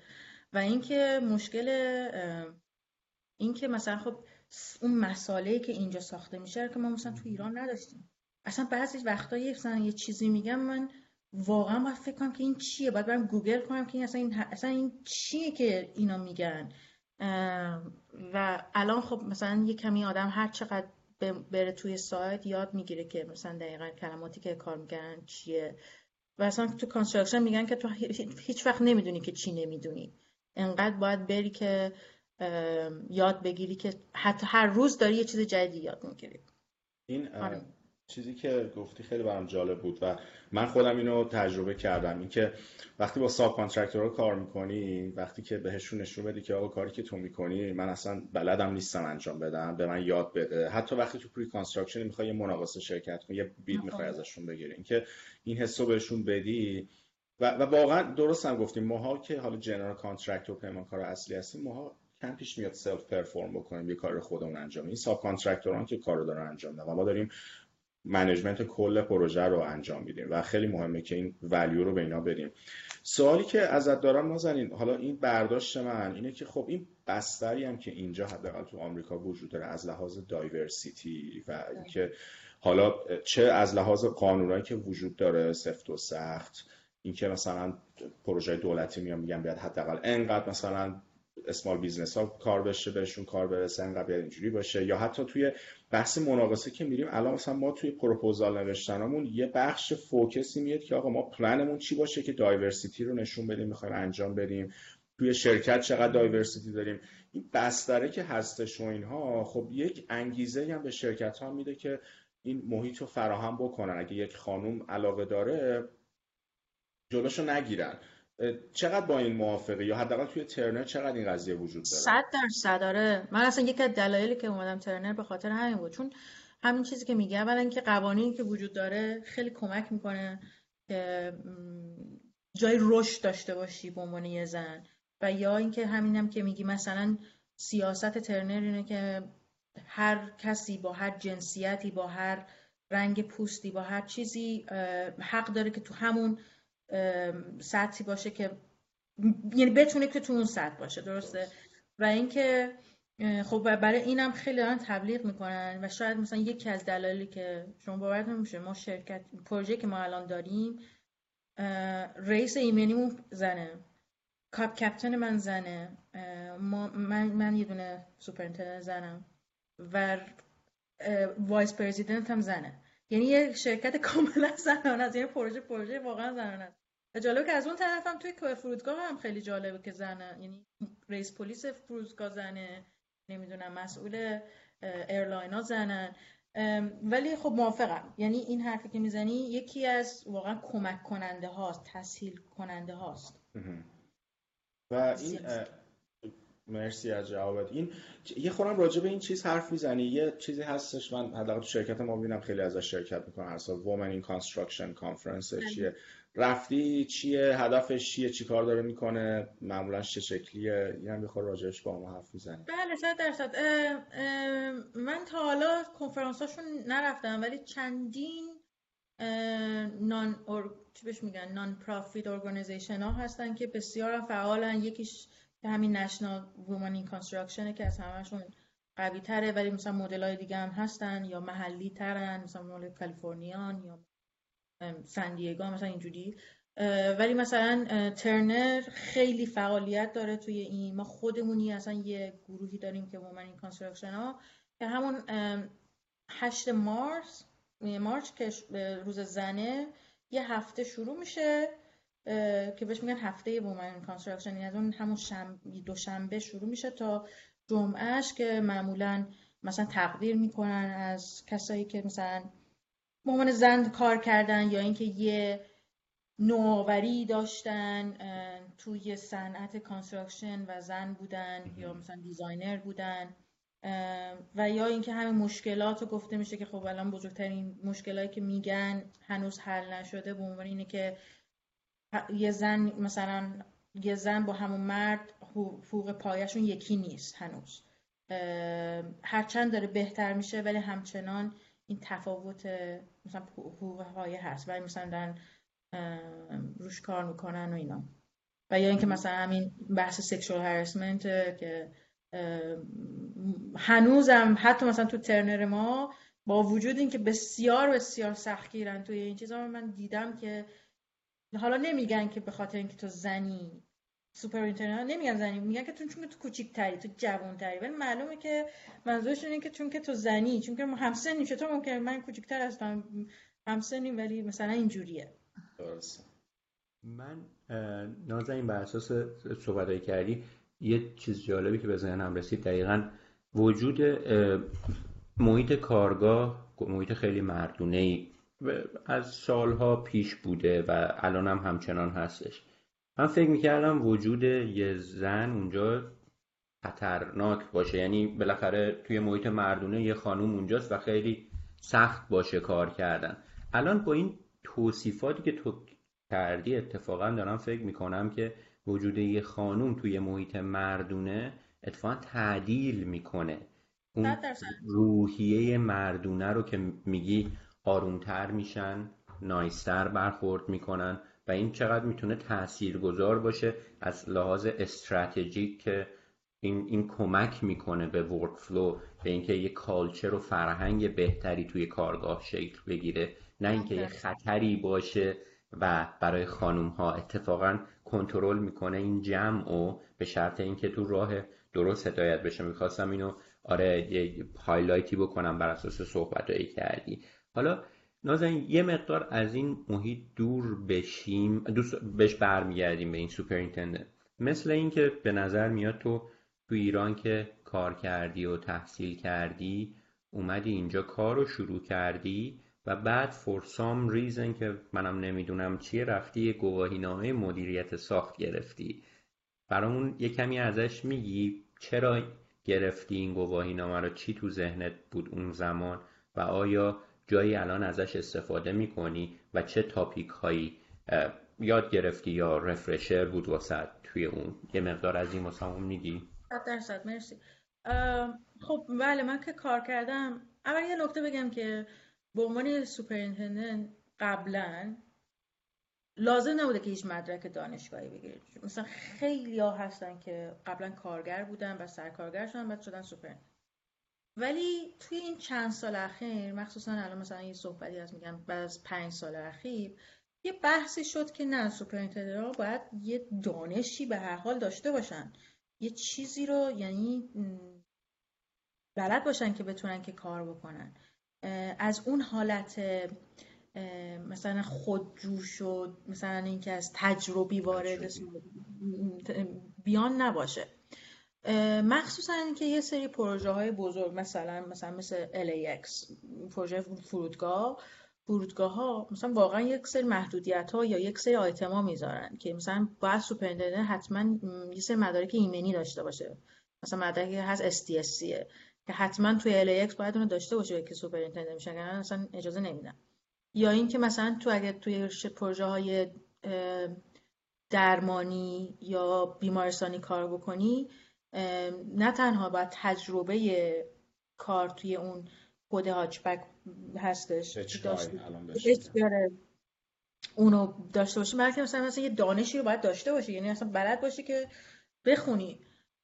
و اینکه مشکل اینکه مثلا خب اون مساله که اینجا ساخته میشه که ما مثلا تو ایران نداشتیم. اصلا بعضی وقتا مثلا یه چیزی میگم من واقعا باید فکر کنم که این چیه؟ باید برم گوگل کنم که این اصلا این, اصلا این چیه که اینا میگن؟ و الان خب مثلا یه کمی آدم هر چقدر بره توی سایت یاد می‌گیره که مثلا دقیقا کلماتی که کار می‌کنن چیه. و اصلا تو construction میگن که تو هیچ وقت نمی‌دونی که چی نمی‌دونی. انقدر باید بری که یاد بگیری که حتی هر روز داری یه چیز جدیدی یاد می‌گیری. این آره. چیزی که گفتی خیلی برام جالب بود و من خودم اینو تجربه کردم. اینکه وقتی با subcontractor ها کار می‌کنی وقتی که بهشون نشون بدی که آقا کاری که تو می‌کنی من اصلا بلدم نیستم انجام بدم به من یاد بده. حتی وقتی تو preconstruction می‌خوای یه مناقصه شرکت کنی یه bid می‌خوای ازشون بگیری. اینکه این حسو بهشون بدی و, و واقعا درست هم گفتیم ماها که حالا general contract پیمانکار اصلی هستیم ماها کم پیش میاد self-perform بکنیم یه کار خودمون انجام این subcontractor ان که کارو دارن انجام میدن. ما داریم management کل پروژه رو انجام میدیم و خیلی مهمه که این value رو به اینا بدیم. سوالی که ازت دارم نازنین حالا این برداشت من اینه که خب این بستری هم که اینجا حداقل تو آمریکا وجود داره از لحاظ diversity و اینکه حالا چه از لحاظ قانونایی که وجود داره سفت و سخت اینکه مثلا پروژه دولتی میان میگن بیاد حداقل انقدر مثلا small business ها کار بشه بهشون کار برسه انقدر اینجوری باشه. یا حتی توی بحث مناقصه که میریم الان مثلا ما توی پروپوزال نوشتنمون یه بخش focus ی میاد که آقا ما پلنمون چی باشه که diversity رو نشون بدیم می‌خوایم انجام بدیم. توی شرکت چقدر diversity داریم؟ این بستره که هستش و اینها خب یک انگیزه هم به شرکت ها میده که این محیط رو فراهم بکنن. اگه یک خانوم علاقه داره جلوشو نگیرن. چقدر با این موافقه یا حداقل توی ترنر چقدر این قضیه وجود داره؟ صد درصد داره من اصلا یکی از دلایلی که اومدم ترنر به خاطر همین بود. چون همین چیزی که میگه اولا که قوانینی که وجود داره خیلی کمک می‌کنه که جای رشد داشته باشی به عنوان یه زن. و یا اینکه همینم که میگی مثلا سیاست ترنر اینه که هر کسی با هر جنسیتی با هر رنگ پوستی با هر چیزی حق داره که تو همون سطحی باشه که یعنی بتونه که تو اون سطح باشه درسته؟ و اینکه خب برای اینم خیلی دارن تبلیغ می‌کنن و شاید مثلا یکی از دلایلی که شما باورتون میشه ما شرکت پروژه که ما الان داریم رئیس ایمنیمون زنه cop captain من زنه من, من یه دونه superintendent زنم و vice president هم زنه. یعنی یه شرکت کاملا زنانه است یعنی پروژه پروژه واقعا زنانه است. جالبه که از اون طرف هم توی فرودگاه هم خیلی جالبه که زنه یعنی رئیس پلیس فرودگاه زنه نمی‌دونم مسئول airline ها زنن. ولی خب موافقم. یعنی این حرفی که می‌زنی یکی از واقعا کمک کننده هاست تسهیل کننده هاست. و این مرسی از جوابت. این یه خورم راجع به این چیز حرف می‌زنی. یه چیزی هستش من حداقل تو شرکت ما ببینم خیلی ازش شرکت می‌کنم هر سال Women in Construction Conference چیه؟ رفتی؟ چیه؟ هدفش چیه؟ چی کار داره می‌کنه؟ معمولا چه شکلیه؟ این هم یه خورده راجعش با ما حرف می‌زنی. بله صد درصد. من تا حالا کنفرانساشون نرفتم ولی چندین non چی بهش میگن؟ non-profit organization ها هستن که بسیار فعالن. یکیش که همین National Women in Construction ه که از همشون قوی تره ولی مثلا مدل های دیگه هم هستن یا محلی ترن مثلا مال کالیفرنیان یا سندیگو مثلا اینجوری. ولی مثلا ترنر خیلی فعالیت داره توی این. ما خودمونی اصلا یه گروهی داریم که Women in Construction ها که همون 8 مارس March که روز زنه یه هفته شروع میشه. که بهش میگن هفته Women Construction. یعنی از اون همون شم... دوشنبه شروع میشه تا جمعهش که معمولا مثلا تقدیر می‌کنن از کسایی که مثلا به زن کار کردن یا اینکه یه نوآوری داشتن توی صنعت construction و زن بودن یا مثلا designer بودن. و یا اینکه همه مشکلات رو گفته میشه که خب الان بزرگترین مشکلاتی که میگن هنوز حل نشده به عنوان اینه که یه زن مثلا یه زن با همون مرد حقوق پایشون یکی نیست هنوز. هرچند داره بهتر میشه ولی همچنان این تفاوت مثلا حقوق پایه هست. ولی مثلا دارن روش کار می‌کنن و اینا. و یا اینکه مثلا همین بحث سکشوال هرسمنت که هنوزم حتی مثلا تو ترنر ما با وجود اینکه بسیار بسیار سختگیرن توی این چیزا من دیدم که حالا نمیگن که به خاطر اینکه تو زنی سوپر نمیگن زنی میگن که تو چون تو کوچیک تری تو جوان تری ولی معلومه که منظورشون اینه که چون که تو زنی چون که همسنی چطور ممکنه؟ من کوچیکتر هستم همسنی ولی مثلا اینجوریه. درست من نازنین بر اساس صحبت کردی یه چیز جالبی که به ذهنم رسید دقیقا وجود محیط کارگاه محیط خیلی مردونه ای از سالها پیش بوده و الان هم همچنان هستش. من فکر می‌کردم وجود یه زن اونجا خطرناک باشه. یعنی بالاخره توی محیط مردونه یه خانوم اونجاست و خیلی سخت باشه کار کردن. الان با این توصیفاتی که تو کردی اتفاقا دارم فکر می‌کنم که وجود یه خانوم توی محیط مردونه اتفاقا تعدیل می‌کنه. اون روحیه مردونه رو که میگی آرومتر میشن nice تر برخورد می‌کنن و این چقدر می‌تونه تاثیرگذار باشه از لحاظ استراتژیک که این, این کمک می‌کنه به workflow به اینکه یه culture و فرهنگ بهتری توی کارگاه شکل بگیره. نه اینکه یه خطری باشه و برای خانوم ها اتفاقا کنترل می‌کنه این جمع و به شرط اینکه تو راه درست هدایت بشه. می‌خواستم اینو آره یه highlight ی بکنم بر اساس صحبت کردی. حالا نازنین یه مقدار از این محیط دور بشیم دوست بهش برمیگردیم به این superintendent. مثل اینکه به نظر میاد تو تو ایران که کار کردی و تحصیل کردی اومدی اینجا کار رو شروع کردی و بعد فور سام ریزن که منم نمی‌دونم چیه رفتی گواهی نامه مدیریت ساخت گرفتی. برامون یه کمی ازش میگی چرا گرفتی این گواهی نامه رو چی تو ذهنت بود اون زمان و آیا جایی الان ازش استفاده می‌کنی و چه تاپیک هایی یاد گرفتی یا رفرشر بود واسه توی اون؟ یه مقدار از این واسه میگی؟ درصد مرسی. خب بله من که کار کردم. اول یه نکته بگم که به عنوان superintendent قبلا لازم نبوده که هیچ مدرک دانشگاهی بگیرید مثلا خیلی ها هستن که قبلا کارگر بودن و سرکارگر شدن بعد شدن سوپر ولی توی این چند سال اخیر مخصوصا الان مثلا یه صحبتی از میگن بعد از پنج سال اخیر یه بحثی شد که نه ها باید یه دانشی به هر حال داشته باشن. یه چیزی رو یعنی بلد باشن که بتونن که کار بکنن. از اون حالت مثلا خودجو شد مثلا اینکه از تجربی وارد بیان نباشه. مخصوصا اینکه یه سری پروژه های بزرگ مثلا مثلا مثل LAX پروژه فرودگاه فرودگاه ها مثلا واقعا یک سری محدودیت ها یا یک سری آیتم ها می‌ذارن که مثلا باید superintendent حتما یه سری مدارک ایمنی داشته باشه. مثلا مدارکی هست STSC که حتما توی LAX باید اونو داشته باشه که superintendent میشه اصلا اجازه نمیدن. یا اینکه مثلا تو اگه توی پروژه های درمانی یا بیمارستانی کار بکنی نه تنها باید تجربه کار توی اون کد هاچبک هستش اونو داشته باشی بلکه مثلا مثلا یه دانشی رو باید داشته باشی. یعنی اصلا بلد باشی که بخونی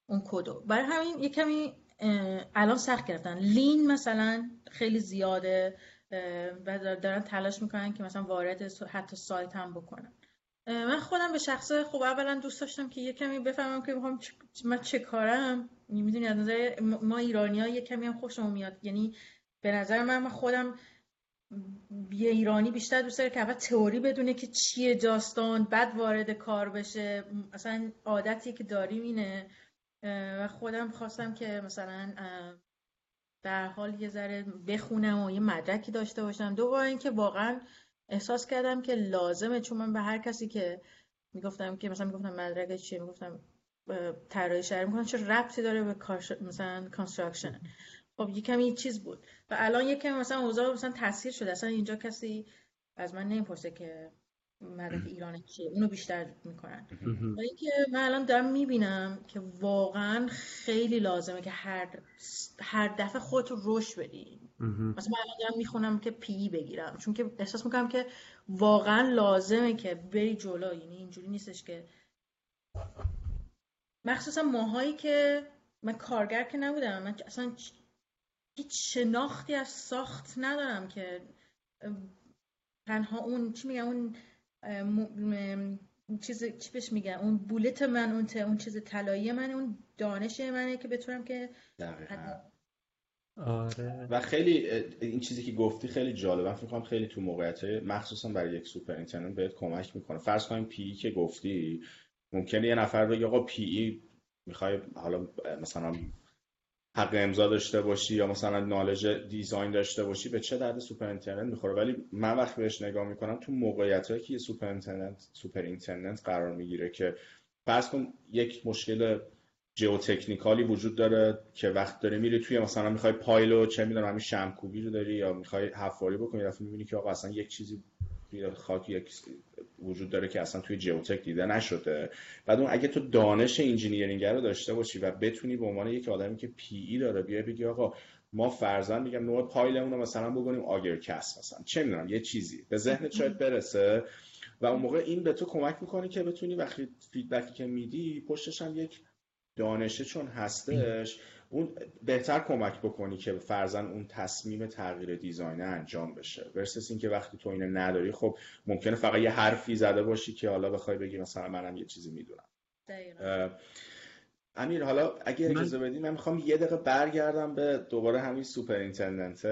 اون کدو. برای همین یه کمی الان سخت کردن لین مثلا خیلی زیاده و دارن تلاش می‌کنن که مثلا وارد حتی سایت هم بکنن. من خودم به شخص خوب اولا دوست داشتم که یه کمی بفهمم که می‌خوام من چه کارم. می‌دونی از نظر ما ایرانی ها یه کمی هم خوشمون میاد. یعنی به نظر من, من خودم یه ایرانی بیشتر دوست داره که اول تئوری بدونه که چیه داستان بعد وارد کار بشه. اصلا عادتی که داریم اینه. و خودم خواستم که مثلا در حال یه ذره بخونم و یه مدرکی داشته باشم. دوباره اینکه واقعا احساس کردم که لازمه چون من به هر کسی که می‌گفتم که مثلا می‌گفتم مدرک چیه می‌گفتم طراحی شهری می‌کنم چه ربطی داره به کار مثلا construction خب یه کمی چیز بود. و الان یه کمی مثلا اوضاع مثلا تاثیر شده. اصلا اینجا کسی از من نمی‌پرسه که مدرک ایران چیه اونو بیشتر می‌کنن. و اینکه من الان دارم می‌بینم که واقعا خیلی لازمه که هر هر دفعه خودت رو رشد بدی. مثلا من الان دارم می‌خونم که PE بگیرم چون که احساس می‌کنم که واقعا لازمه که بری جلو یعنی اینجوری نیستش که. مخصوصا ماهایی که من کارگر که نبودم من اصلا هیچ شناختی از ساخت ندارم که تنها اون چی میگم اون چیز چی بهش میگن؟ اون بولت من اون اون چیز طلایی من اون دانش منه که بتونم که آره. و خیلی این چیزی که گفتی خیلی جالبه. من فکر خیلی تو موقعیت مخصوصا برای یک superintendent بهت کمک می‌کنه. فرض کنیم PE که گفتی ممکنه یه نفر بگه آقا PE می‌خوای حالا مثلا حق امضا داشته باشی یا مثلا knowledge design داشته باشی به چه درد superintendent می‌خوره؟ ولی من وقتی بهش نگاه می‌کنم تو موقعیت هایی که superintendent قرار می‌گیره که فرض کن یک مشکل geotechnical ی وجود داره که وقت داره میری توی مثلا می‌خوای pile و چه می‌دونم همین شمع‌کوبی رو داری یا می‌خوای حفاری بکنی دفعه می‌بینی که آقا اصلا یک چیزی خاک یک وجود داره که اصلا توی جیوتک دیده نشده. بعد اون اگه تو دانش engineering رو داشته باشی و بتونی به عنوان یک آدمی که PE داره بیای بگی آقا ما فرضا میگم نوع pile مون رو مثلا بکنیم auger cast مثلا. چه می‌دونم یه چیزی. به ذهنت شاید برسه و اون موقع این به تو کمک می‌کنه که بتونی وقتی feedback ی که میدی پشتش هم یک دانشه چون هستش. اون بهتر کمک بکنی که فرزن اون تصمیم تغییر دیزاین انجام بشه. ورسس اینکه وقتی تو اینو نداری خب ممکنه فقط یه حرفی زده باشی که حالا بخوای بگی مثلا منم یه چیزی می‌دونم. امیر حالا اگه اجازه بدی من می‌خوام یه دقیقه برگردم به دوباره همین سوپر اینترنت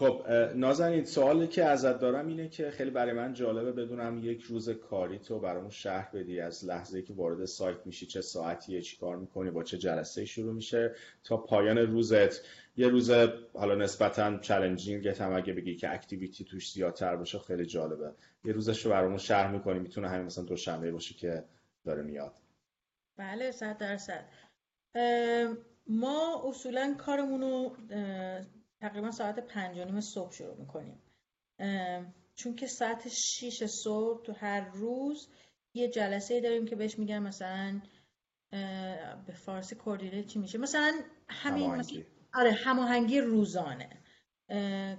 خب نازنین سوالی که ازت دارم اینه که خیلی برای من جالبه بدونم یک روز کاری تو برامون شهر بدی. از لحظه که وارد سایت میشی چه ساعتیه چی کار می‌کنی با چه جلسه شروع میشه تا پایان روزت. یه روز حالا نسبتا چالنجینگ هم اگه بگی که اکتیویتی توش زیادتر باشه خیلی جالبه. یه روزش رو برامون شهر می‌کنی می‌تونه همین مثلا دو شنبه باشه که داره میاد. بله صد درصد. ما اصولا کارمون رو تقریبا ساعت پنج و نیم صبح شروع می‌کنیم. چون که ساعت 6 صبح تو هر روز یه جلسه داریم که بهش میگن مثلا به فارسی coordinate چی میشه؟ مثلا همین مثلا آره هماهنگی روزانه.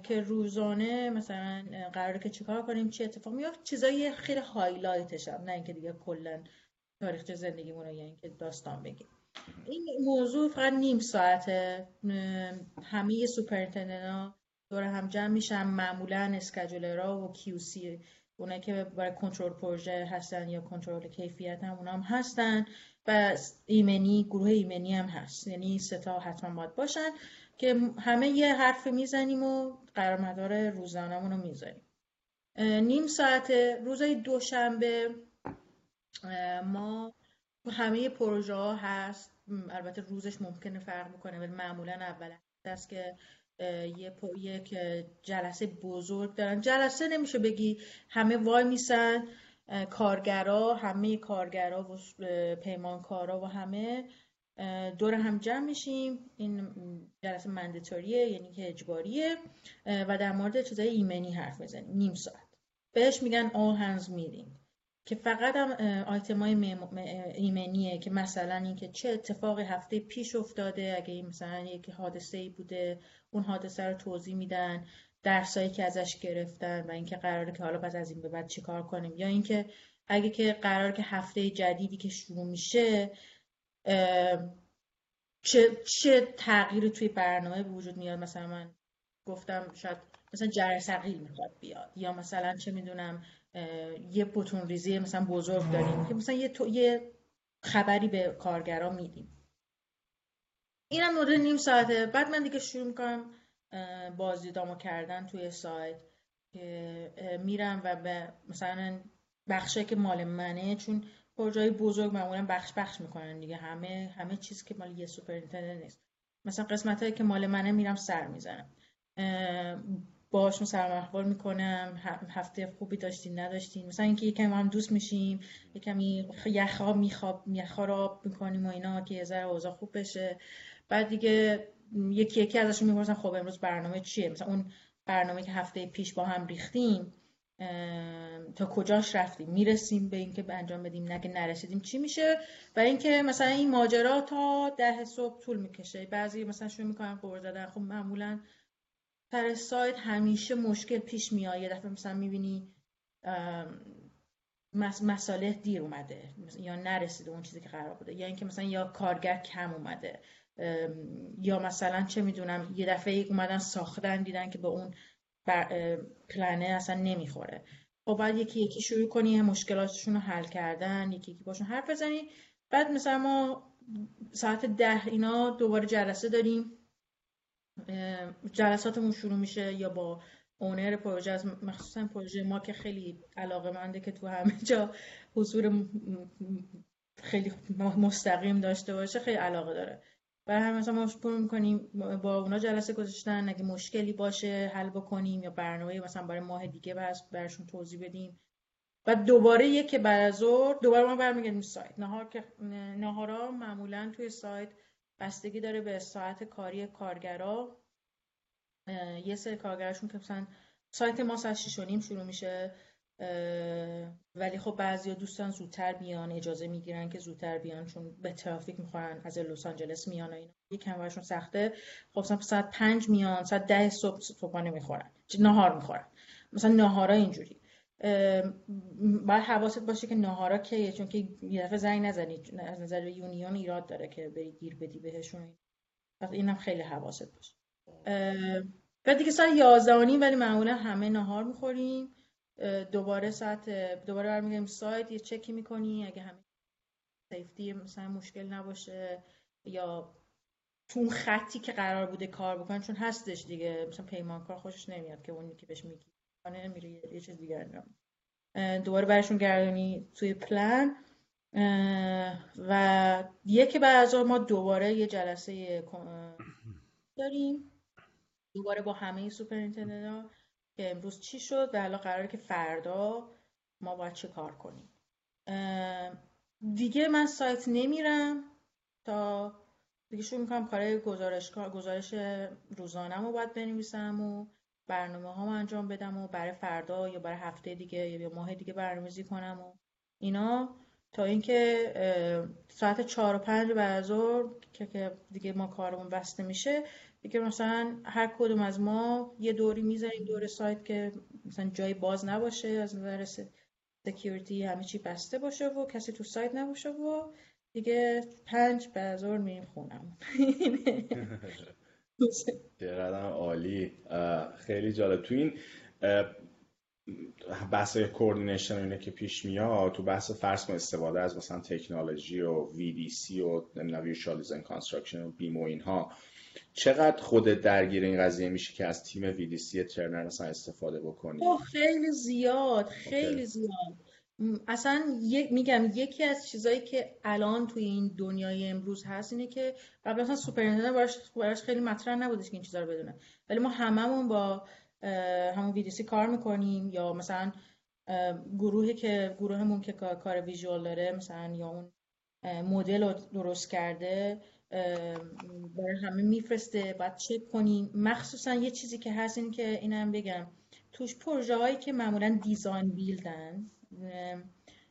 که روزانه مثلا قراره که چیکار کنیم چه اتفاق میفته چیزای خیلی highlight ش هم نه اینکه دیگه کلا تاریخ زندگیمون رو یعنی که داستان بگیم. این موضوع فقط نیم ساعته. همه superintendent دور هم جمع میشن. معمولا scheduler ها و QC اونایی که برای کنترل پروژه هستن یا کنترل کیفیت هم اونا هم هستن. و ایمنی گروه ایمنی هم هست. یعنی ستا حتما باید باشن که همه یه حرف می‌زنیم و قرارمدار روزانمون رو می‌ذاریم. نیم ساعت روزای دوشنبه ما همه پروژه ها هست البته روزش ممکنه فرق بکنه ولی معمولا اول است که یه یک جلسه بزرگ دارن. جلسه نمیشه بگی همه وای میسن کارگرا همه کارگرا و پیمانکارا و همه دور هم جمع میشیم. این جلسه مندتوریه یعنی که اجباریه و در مورد چیزای ایمنی حرف بزنیم. نیم ساعت. بهش میگن all hands meeting. که فقط هم آیتم های ایمنیه که مثلا اینکه چه اتفاقی هفته پیش افتاده اگه مثلا یک حادثه ای بوده اون حادثه رو توضیح میدن درسایی که ازش گرفتن و اینکه قراره که حالا پس از این به بعد چیکار کنیم. یا اینکه اگه که قرار که هفته جدیدی که شروع میشه چه, چه تغییری توی برنامه به وجود میاد؟ مثلا من گفتم شاید مثلا جرثقیل می‌خواد بیاد. یا مثلا چه می‌دونم یه بتون ریزی مثلا بزرگ داریم که مثلا یه, تو، یه خبری به کارگرا میدیم. اینم مدل نیم ساعته. بعد من دیگه شروع می‌کنم بازدیدامو کردن توی سایت که میرم و به مثلا بخشه که مال منه چون پروژه بزرگ معمولا بخش بخش می‌کنن دیگه. همه همه چیز که مال یه سوپرینتندنت نیست. مثلا قسمت که مال منه میرم سر می‌زنم. باشون سلام احوال می‌کنم. هفته خوبی داشتین نداشتین مثلا اینکه یکمی ما هم دوست میشیم یکمی یخا میخواب یخا را می‌کنیم و اینا که یه ذره اوضاع خوب بشه. بعد دیگه یکی یکی ازشون می‌پرسن خب امروز برنامه چیه؟ مثلا اون برنامه که هفته پیش با هم ریختیم تا کجاش رفتیم؟ می‌رسیم به اینکه به انجام بدیم نگه نرسیدیم. چی میشه؟ و اینکه مثلا این ماجرا تا ده صبح طول می‌کشه. بعضی مثلا شروع می‌کنن قور زدن. خب معمولا سر سایت همیشه مشکل پیش میاد. یه دفعه مثلا می‌بینی مساله دیر اومده یا نرسیده اون چیزی که قرار بوده یا اینکه مثلا یا کارگر کم اومده یا مثلا چه می‌دونم یه دفعه اومدن ساختن دیدن که به اون پلنه اصلا نمی‌خوره. خب بعد یکی یکی شروع کنی مشکلاتشون رو حل کردن یکی یکی باشون حرف بزنی. بعد مثلا ما ساعت ده اینا دوباره جلسه داریم. جلساتمون شروع میشه یا با اونر پروژه از مخصوصا پروژه ما که خیلی علاقه منده که تو همه جا حضور خیلی مستقیم داشته باشه خیلی علاقه داره. برای همه مثلا ما شروع می‌کنیم با اونا جلسه گذاشتن اگه مشکلی باشه حل بکنیم یا برنامه مثلا برای ماه دیگه براشون توضیح بدیم. و دوباره یک بعد از دوباره ما برمیگردیم سایت. نهار که نهارا معمولا توی سایت بستگی داره به ساعت کاری کارگرا یه سری کارگرشون که مثلا سایت ما ساعت 6 نیم شروع میشه ولی خب بعضی دوستان زودتر بیان اجازه می‌گیرن که زودتر بیان چون به ترافیک می‌خورن از لس آنجلس میان و اینا. یکم براشون سخته. خب مثلا ساعت پنج میان ساعت ده صبح صبحانه می‌خورن نهار می‌خورن. مثلا نهارا اینجوری. باید حواست باشه که نهارا کیه؟ چون که یه دفعه زنگ نزنی از نظر یونیون ایراد داره که بری گیر بدی بهشون. اینم خیلی حواست باشه. بعد دیگه ساعت یازده ولی معمولا همه نهار می‌خوریم. دوباره ساعت دوباره برمیگردیم سایت یه چکی می‌کنی. اگه همه سیفتی مثلا مشکل نباشه یا تو اون خطی که قرار بوده کار بکنن چون هستش دیگه. مثلا پیمانکار خوشش نمیاد که اونی که بهش میگی. میره یه چیز دیگه انجام. دوباره برشون گردونی توی پلان و یکی بعد از ما دوباره یه جلسه داریم. دوباره با همه سوپرینتندنت که امروز چی شد و حالا قراره که فردا ما باید چه کار کنیم. دیگه من سایت نمیرم تا دیگه شروع می‌کنم کار گزارش گزارش روزانه رو باید بنویسم و برنامه ها انجام بدم و برای فردا یا برای هفته دیگه یا ماه دیگه برنامه‌ریزی کنم و اینا. تا اینکه ساعت چهار و پنج بعد که دیگه ما کارمون بسته میشه دیگه مثلا هر کدوم از ما یه دوری می‌زنیم دور سایت که مثلا جای باز نباشه از نظر سکیوریتی همه چی بسته باشه و کسی تو سایت نباشه و دیگه پنج بعد میریم خونم چقدر عالی. خیلی جالب. تو این بحث coordination اینه که پیش میاد تو بحث فرض کن استفاده از مثلا تکنولوژی و VDC و نمی‌دونم visual design construction و BIM و اینها. چقدر خود درگیر این قضیه میشه که از تیم VDC Turner مثلا استفاده بکنی؟ خیلی زیاد خیلی زیاد. اصلا میگم یکی از چیزایی که الان توی این دنیای امروز هست اینه که قبل اصلا superintendent براش, براش خیلی مطرح نبودش که این چیزا رو بدونه. ولی ما هممون با همون VDC کار می‌کنیم یا مثلا گروهی که گروهمون که کار visual داره مثلا یا اون مدل رو درست کرده برای همه میفرسته باید چک کنیم. مخصوصا یه چیزی که هست این که اینم بگم. توش پروژه هایی که معمولا design build ن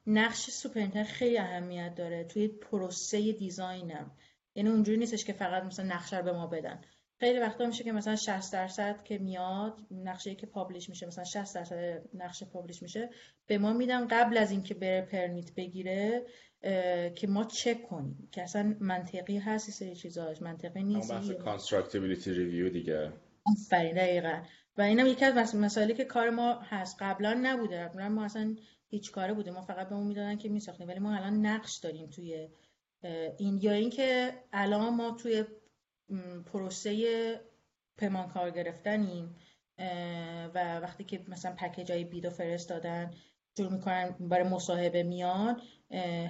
نقش superintendent خیلی اهمیت داره توی پروسه design م. یعنی اونجوری نیستش که فقط مثلا نقشه رو به ما بدن. خیلی وقتا میشه که مثلا 60 درصد که میاد نقشه که publish میشه مثلا 60 درصد نقشه publish میشه به ما میدن قبل از اینکه بره permit بگیره که ما چک کنیم که اصلا منطقی هست این سری چیزاش منطقی نیست بحث constructability review دیگه. آفرین دقیقا. و اینم یکی از مسائلی که کار ما هست. قبلا نبوده. قبلا ما اصلا هیچ کاره بوده. ما فقط به ما می‌دادن که میساختیم. ولی ما الان نقش داریم توی این یا اینکه الان ما توی پروسه پیمانکار گرفتنیم و وقتی که مثلا پکیج های بیدو فرستادن شروع می‌کنن برای مصاحبه میان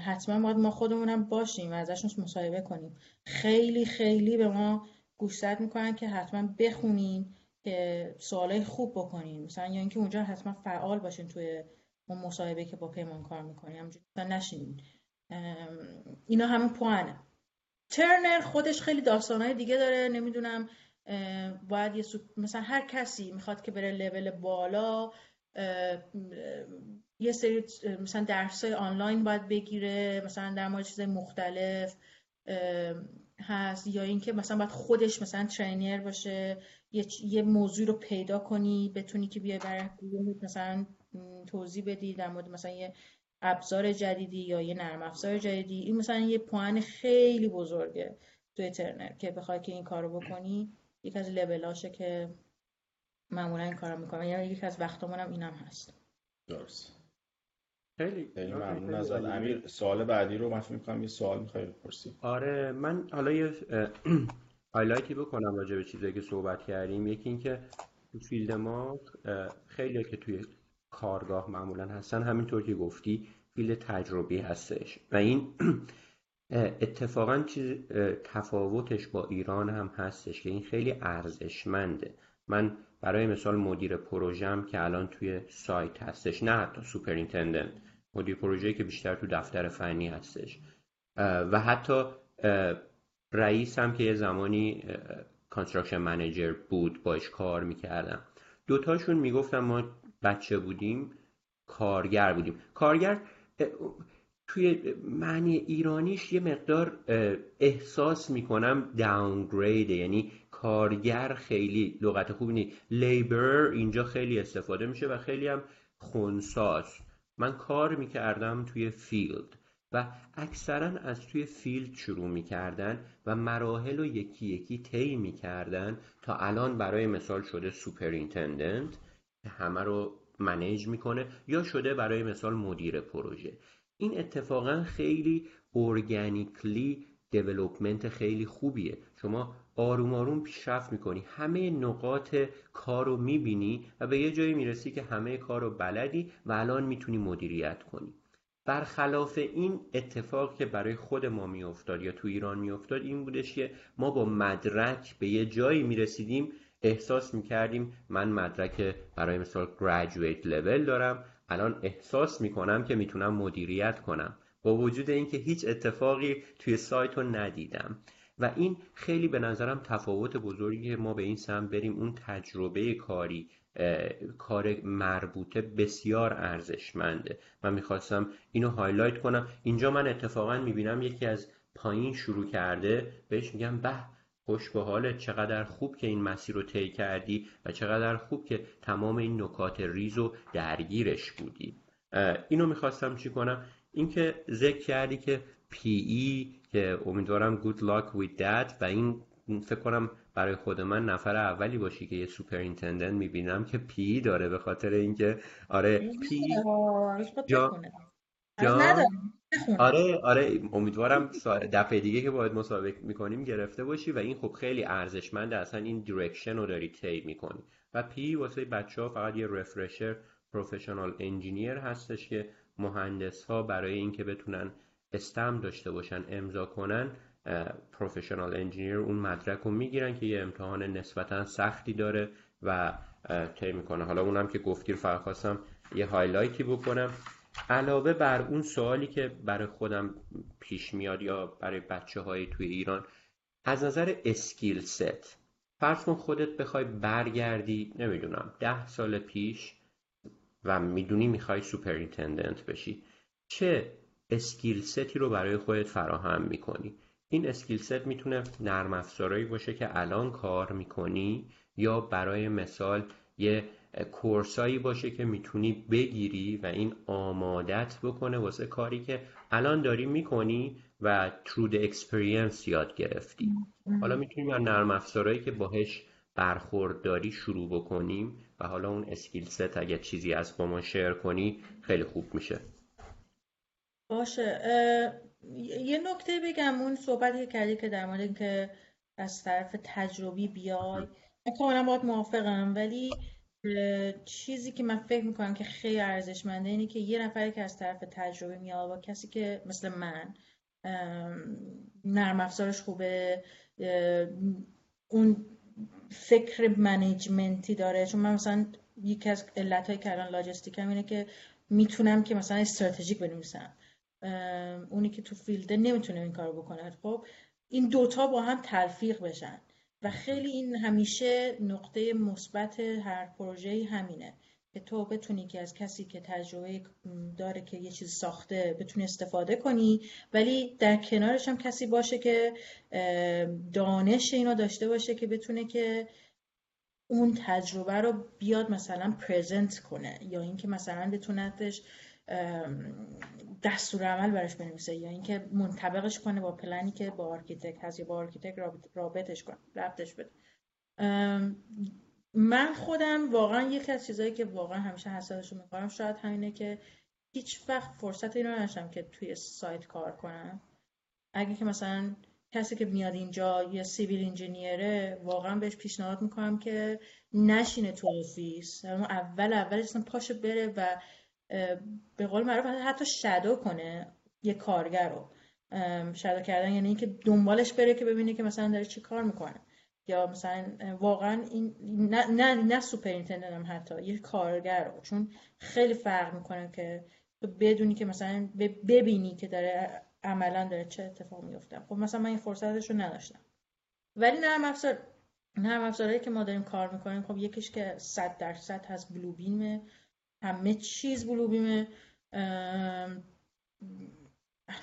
حتما باید ما خودمونم باشیم و ازشون مصاحبه کنیم. خیلی خیلی به ما گوشزد می‌کنن که حتما بخونیم که سوالای خوب بکنیم مثلا یا اینکه اونجا حتما فعال باشین توی اون مصاحبه که با پیمان کار می‌کنیم همونجوری نشینیم اینا همه پوانه ترنر خودش خیلی داستانهای دیگه داره نمی‌دونم باید یه مثلا هر کسی می‌خواد که بره لول بالا یه سری مثلا درس آنلاین باید بگیره مثلا در مورد چیزای مختلف هست. یا اینکه مثلا باید خودش مثلا ترینر باشه یه, یه موضوع رو پیدا کنی بتونی که بیای برای مثلا توضیح بدی در مورد مثلا یه ابزار جدیدی یا یه نرم افزار جدیدی. این مثلا یه پوان خیلی بزرگه توی ترنر که بخوای که این کارو بکنی. یک از لبلاشه که معمولا این کارو می‌کنم. یعنی یک از وقتمونم اینم هست. درست. خیلی خیلی ممنون از امیر. سوال بعدی رو من فکر می‌کنم یه سوال می‌خوای بپرسی. آره من حالا یه هایلایتی بکنم راجع به چیزایی که صحبت کردیم. یکی اینکه تو field ما خیلی که توی کارگاه معمولا هستن. همینطور که گفتی field تجربی هستش. و این اتفاقا چیز تفاوتش با ایران هم هستش که این خیلی ارزشمنده. من برای مثال مدیر پروژم که الان توی سایت هستش نه حتی superintendent مدیر پروژه که بیشتر تو دفتر فنی هستش. و حتی رئیس هم که یه زمانی construction manager بود باش کار می‌کردم. دوتاشون می‌گفتن ما بچه بودیم کارگر بودیم. کارگر توی معنی ایرانیش یه مقدار احساس می‌کنم downgrade یعنی کارگر خیلی لغت خوبی نیست. labor اینجا خیلی استفاده میشه و خیلی هم خونساز. من کار می‌کردم توی field و اکثرا از توی field شروع می‌کردن و مراحل رو یکی یکی طی می‌کردن تا الان برای مثال شده superintendent همه رو manage می‌کنه یا شده برای مثال مدیر پروژه. این اتفاقا خیلی organically development خیلی خوبیه. شما آروم آروم پیشرفت می‌کنی. همه نقاط کار رو می‌بینی و به یه جایی می‌رسی که همه کار رو بلدی و الان می‌تونی مدیریت کنی. برخلاف این اتفاق که برای خود ما میافتاد یا تو ایران میافتاد این بودش که ما با مدرک به یه جایی می‌رسیدیم احساس می‌کردیم من مدرک برای مثال graduate level دارم الان احساس می‌کنم که می‌تونم مدیریت کنم. با وجود اینکه هیچ اتفاقی توی سایت رو ندیدم. و این خیلی به نظرم تفاوت بزرگی ما به این سمت بریم اون تجربه کاری کار مربوطه بسیار ارزشمنده. من می‌خواستم اینو highlight کنم. اینجا من اتفاقا می‌بینم یکی از پایین شروع کرده بهش میگم به خوش به حالت چقدر خوب که این مسیر رو طی کردی و چقدر خوب که تمام این نکات ریز و درگیرش بودی. اینو می‌خواستم چی کنم؟ اینکه ذکر کردی که PE که امیدوارم good luck with that و این فکر کنم برای خود من نفر اولی باشی که یه superintendent می‌بینم که PE داره به خاطر اینکه آره PE جا... آره آره امیدوارم دفعه دیگه که باید مصاحبه می‌کنیم گرفته باشی و این خب خیلی ارزشمنده اصلا این direction رو داری طی می‌کنی. و PE واسه بچه ها فقط یه refresher professional engineer هستش که مهندس ها برای اینکه بتونن stamp داشته باشن امضا کنن professional engineer اون مدرک رو می‌گیرن که یه امتحان نسبتا سختی داره و طی می‌کنه. حالا اونم که گفتی فقط خواستم یه highlight ی بکنم. علاوه بر اون سوالی که برای خودم پیش میاد یا برای بچه های توی ایران از نظر skill set فرض کن خودت بخوای برگردی نمی‌دونم ده سال پیش و می‌دونی می‌خوای superintendent بشی چه skill set ی رو برای خودت فراهم می‌کنی؟ این skill set می‌تونه نرم افزارایی باشه که الان کار می‌کنی یا برای مثال یه course ایی باشه که می‌تونی بگیری و این آمادت بکنه واسه کاری که الان داری می‌کنی و through experience یاد گرفتی. حالا می‌تونیم از نرم افزارهایی که باهش برخورداری شروع بکنیم و حالا اون اسکیل ست اگه چیزی از با ما شیر کنی خیلی خوب میشه. باشه. یه نکته بگم اون صحبتی که کردی که در مورد اینکه از طرف تجربی بیای. من کاملا باید موافقم ولی چیزی که من فکر می‌کنم که خیلی ارزشمنده اینه که یه نفری که از طرف تجربه میاد با کسی که مثل من نرم افزارش خوبه اون فکر منیجمنتی داره. چون من مثلا یکی از علتهایی که الان لاجستیکم اینه که می‌تونم که مثلا استراتژیک بنویسم. اونی که تو فیلده نمی‌تونه این کارو بکنه. خب این دوتا با هم تلفیق بشن. و خیلی این همیشه نقطه مثبت هر پروژه همینه که تو بتونی که از کسی که تجربه داره که یه چیز ساخته بتونی استفاده کنی ولی در کنارش هم کسی باشه که دانش اینو داشته باشه که بتونه که اون تجربه رو بیاد مثلا present کنه یا اینکه مثلا بتونتش دستورالعمل براش بنویسه یا اینکه منطبقش کنه با پلنی که با architect هست یا با architect رابطش کنه ربطش بده. من خودم واقعا یکی از چیزهایی که واقعا همیشه حسادتش می‌کنم شاید همینه که هیچ وقت فرصت اینو نداشتم که توی سایت کار کنم. اگه که مثلا کسی که میاد اینجا یه civil engineer ه واقعا بهش پیشنهاد می‌کنم که نشینه تو office. اول اولش اصلا پاشه بره و به قول معروف حتی shadow کنه یه کارگر رو. shadow کردن یعنی اینکه دنبالش بره که ببینه که مثلا داره چی کار می‌کنه. یا مثلا واقعا این نه نه, نه سوپر هم حتی یه کارگر رو. چون خیلی فرق می‌کنه که تو بدونی که مثلا ببینی که داره عملا داره چه اتفاق میفته خب مثلا من این فرصتش رو نداشتم. ولی نرم افزار نرم افزارهایی که ما داریم کار می‌کنیم خب یکیش که 100 درصد هست بلو بیمه همه چیز بلو بیمه.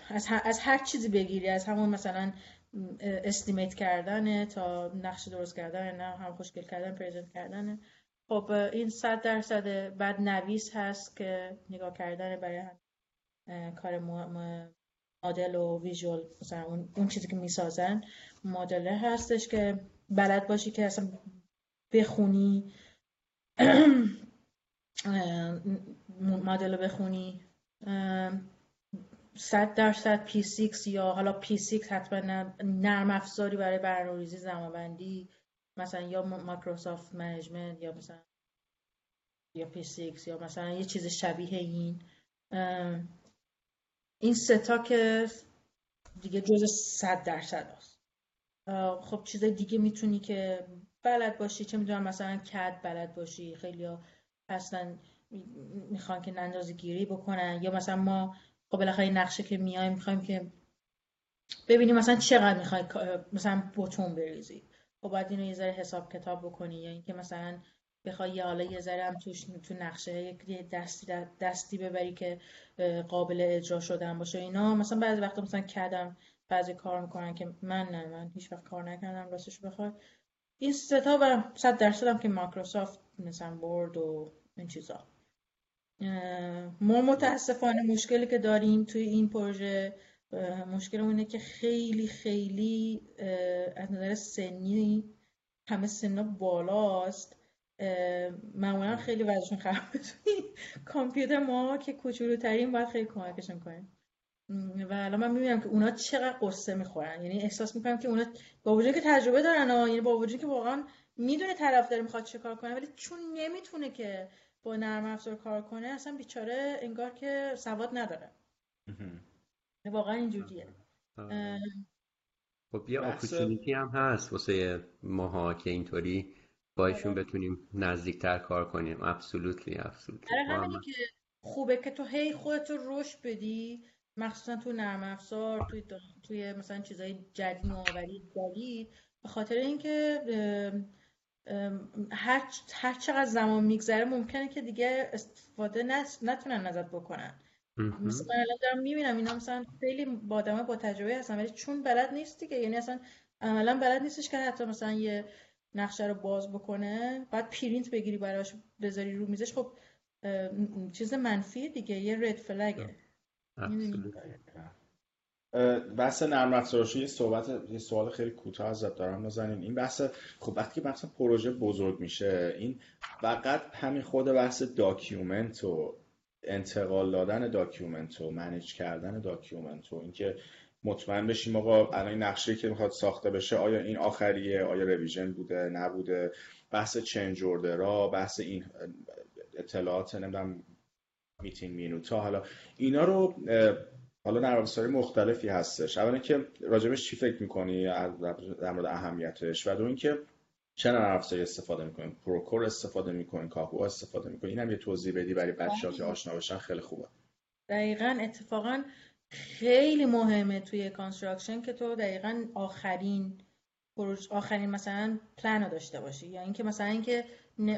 از, از هر چیزی بگیری از همون مثلا استیمیت کردن تا نقش درست کردن نه هم خوشگل کردن پرزنت کردن خب این صد درصد بعد نویس هست که نگاه کردن برای کار مدل و ویژوال مثلا اون, چیزی که می‌سازن مدله هستش که بلد باشی که اصلا بخونی. مدل بخونی. صد درصد پی 6 یا حالا پی 6 حتما نرم افزاری برای برنامه‌ریزی زمانبندی مثلا یا Microsoft management یا مثلا یا P6 یا مثلا یه چیز شبیه این. این سه تا که دیگه جز صد درصد هست. خب چیز دیگه می‌تونی که بلد باشی چه می‌دونم مثلا CAD بلد باشی خیلی ها اصلا می‌خوان که اندازه گیری بکنن یا مثلا ما خب بالاخره نقشه که میایم می‌خوایم که ببینیم مثلا چقدر می‌خوای مثلا بوتون بریزی. خب باید اینو یه ذره حساب کتاب بکنی یا اینکه مثلا بخوای یه حالا یه ذره هم توش تو نقشه یک دستی دستی ببری که قابل اجرا شدن باشه. اینا مثلا بعضی وقتا مثلا کدم بعضی کار می‌کنن که من نه من هیچ وقت کار نکردم راستش بخواد این ستا و صد درصد هم که مایکروسافت مثلا بورد و این چیزا. ما متاسفانه مشکلی که داریم توی این پروژه مشکل اونه که خیلی خیلی از نظر سنی همه سنا بالاست. معمولا خیلی وضعشون خرابه توی کامپیوتر ما که کوچولوترین باید خیلی کمکشون کنیم و الان من می‌بینم که اونا چقدر قصه می‌خورن. یعنی احساس می‌کنم که اونا با وجودی که تجربه دارن یعنی با وجودی که واقعا می‌دونه طرف داره می‌خواد چه کار کنه ولی چون نمی‌تونه که با نرم افزار کار کنه اصلا بیچاره انگار که سواد نداره. واقعا اینجوریه. خب یه اپورتونیتی هم هست واسه ماها که اینطوری باشون آره. بتونیم نزدیکتر کار کنیم. ابسولوتلی ابسولوتلی آره که خوبه که تو هی خودت رو رشد بدی مخصوصا تو نرم افزار توی توی مثلا چیزای جدید نوآوری جدید به خاطر اینکه هر هر چقدر زمان میگذره ممکنه که دیگه استفاده نتونن ازت بکنن. مثلا من الان دارم می‌بینم اینا مثلا خیلی با آدم با تجربه هستن ولی چون بلد نیستی که یعنی اصلا عملا بلد نیستش که حتی مثلا یه نقشه رو باز بکنه بعد پرینت بگیری براش بذاری رو میزش خب چیز منفی دیگه یه رد فلگه بحث نرم افزارش یه صحبت یه سوال خیلی کوتاه ازت دارم نازنین این بحث خب وقتی که مثلا پروژه بزرگ میشه این فقط همین خود بحث document و انتقال دادن document و manage کردن document و اینکه مطمئن بشیم آقا الان نقشه که می‌خواد ساخته بشه آیا این آخریه؟ آیا revision بوده؟ نبوده؟ بحث change order ها بحث این اطلاعات نمی‌دونم meeting minute ا حالا اینا رو حالا نرم مختلفی هستش. اولا که راجبش چی فکر می‌کنی؟ در مورد اهمیتش؟ و دو اینکه چه نرم افزاری استفاده می‌کنین Procore استفاده می‌کنین کاهو استفاده می‌کنین اینم یه توضیح بدی برای بچه‌ها که آشنا بشن. خیلی خوبه. دقیقا اتفاقا خیلی مهمه توی construction که تو دقیقا آخرین آخرین مثلا پلن رو داشته باشی. یا اینکه مثلا اینکه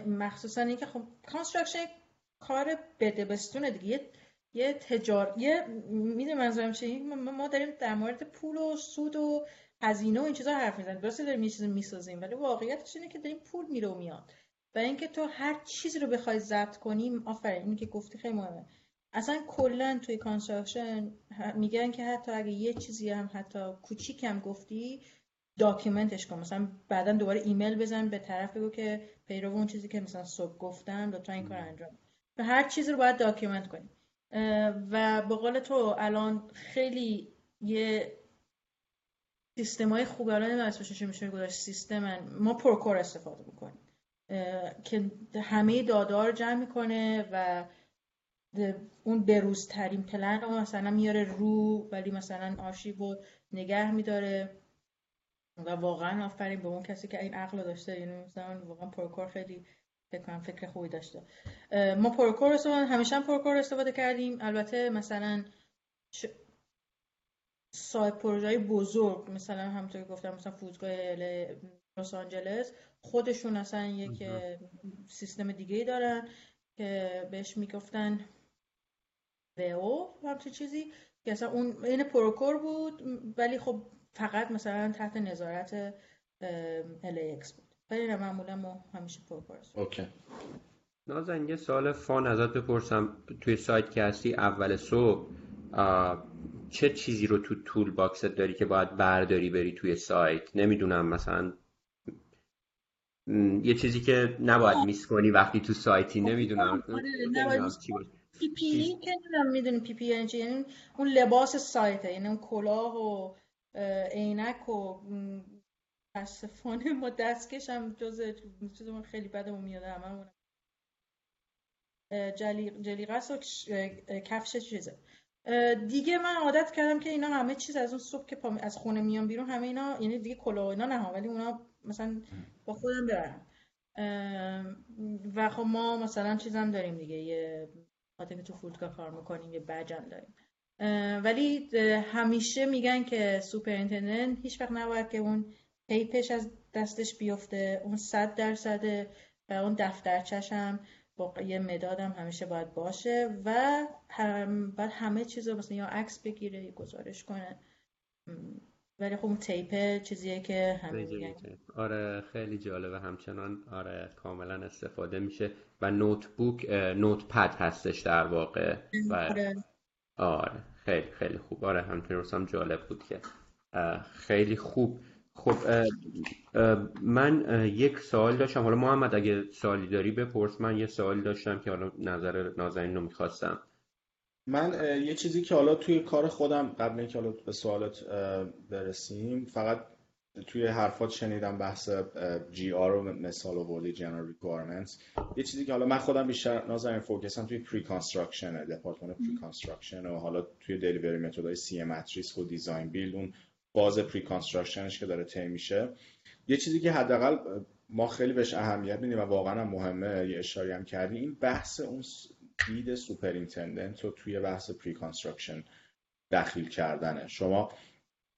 مخصوصا اینکه خب construction کار بده بستونه دیگه. یه تجار یه می‌دونی منظورم چیه؟ ما داریم در مورد پول و سود و هزینه و این چیزا حرف می‌زنیم. درسته داریم یه چیزی می‌سازیم ولی واقعیتش اینه که داریم پول میره و میاد. و اینکه تو هر چیزی رو بخوای ضبط کنی آفرین اینی که گفتی خیلی مهمه. اصلا کلا توی construction میگن که حتی اگه یه چیزی هم حتی کوچیک هم گفتی document ش کن. مثلا بعدا دوباره ایمیل بزن به طرف بگو که پیرو اون چیزی که مثلا صبح گفتم لطفا این کار انجام و هر چیزی رو باید document کنی. و به قول تو الان خیلی یه سیستم های خوبه الان اسمش میشه گذاشت سیستم ما Procore استفاده می‌کنیم که همه داده رو جمع می‌کنه و اون بروزترین پلن رو مثلا میاره رو ولی مثلا آرشیو رو نگه میداره و واقعا آفرین به اون کسی که این عقل داشته. یعنی مثلا واقعا Procore خیلی فکر کنم فکر خوبی داشته. ما Procore استفاده همیشه هم Procore استفاده کردیم. البته مثلا ش... سایت پروژه بزرگ مثلا همونطور گفتم مثلا فرودگاه لس آنجلس خودشون اصلا یک سیستم دیگه ای دارن که بهش می‌گفتن او همچه چیزی که اصلا اون این Procore بود. ولی خب فقط مثلا تحت نظارت LAX بود. ولی معمولا ما همیشه Procore okay. نازنین یه سوال fun ازت بپرسم. توی سایت که هستی اول صبح چه چیزی رو تو toolbox ت داری که باید برداری بری توی سایت؟ نمی‌دونم مثلا یه چیزی که نباید miss کنی وقتی تو سایتی نمی‌دونم. PPE که می‌دونی PPE یعنی یعنی اون لباس سایته یعنی اون کلاه و عینک و متاسفانه ما دستکش هم جز چیزمون خیلی بدمون میاد هممون جلیقه و کفش چیزه. دیگه من عادت کردم که اینا همه چیز از اون صبح که از خونه میان بیرون همه اینا یعنی دیگه کلاه اینا نه ولی اونا مثلا با خودم ببرم و خب ما مثلا چیزم داریم دیگه یه خاطر تو فرودگاه کار می‌کنیم یه بجم داریم. ولی همیشه میگن که superintendent هیچ وقت نباید که اون PPE ش از دستش بیفته اون صد درصد و اون دفترچش هم با یه مدادم همیشه باید باشه و بعد همه چیز رو مثلا یا عکس بگیره یا گزارش کنه. ولی خب اون تیپه چیزیه که همه آره خیلی جالبه. همچنان آره کاملا استفاده میشه و notebook نوت پد هستش در واقع و آره. آره خیلی خیلی خوب. آره همچنان هم جالب بود که خیلی خوب. خب من یک سوال داشتم. حالا محمد اگه سوالی داری بپرس. من یه سوالی داشتم که حالا نظر نازنین رو می‌خواستم. من یه چیزی که حالا توی کار خودم قبل اینکه حالا به سوالت برسیم فقط توی حرفات شنیدم بحث GR رو مثال آوردی general requirements یه چیزی که حالا من خودم بیشتر نازنین focus م توی preconstruction دپارتمان preconstruction و حالا توی delivery method ای CM و design build اون باز preconstruction ش که داره طی میشه. یه چیزی که حداقل ما خیلی بهش اهمیت میدیم و واقعا هم مهمه یه اشاره هم کردی این بحث اون دید superintendent رو توی بحث preconstruction دخیل کردنه. شما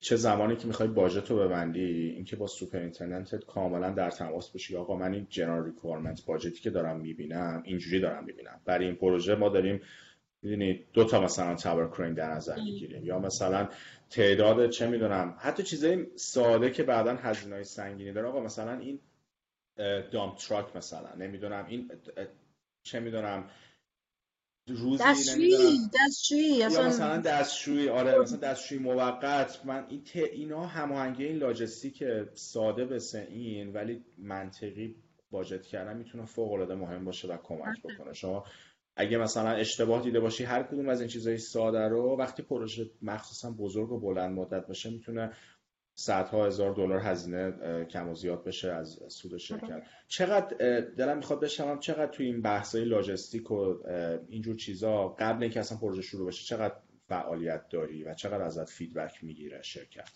چه زمانی که می‌خوای budget رو ببندی اینکه با superintendent ت کاملا در تماس باشی آقا من این general requirement budget ی که دارم می‌بینم اینجوری دارم می‌بینم. برای این پروژه ما داریم می‌دونید دو تا مثلا tower crane در نظر می‌گیریم. یا مثلا تعداد چه می‌دونم حتی چیزای ساده که بعدا هزینه های سنگینی داره. آقا مثلا این dump truck مثلا نمی‌دونم این چه می‌دونم روزی دستشویی دستشویی مثلا دستشویی آره مثلا دستشویی موقت. من این ت... اینا هماهنگی این لاجستیک ساده بسه این ولی منطقی واجد کردن می‌تونه فوق العاده مهم باشه و کمک بکنه. شما اگه مثلا اشتباه دیده باشی هر کدوم از این چیزهای ساده رو وقتی پروژه مخصوصا بزرگ و بلند مدت باشه می‌تونه صدها هزار دلار هزینه کم و زیاد بشه از سود شرکت. چقدر دلم می‌خواد بشنوم چقدر توی این بحثای لاجستیک و اینجور چیزا قبل اینکه اصلا پروژه شروع بشه چقدر فعالیت داری و چقدر ازت feedback می‌گیره شرکت؟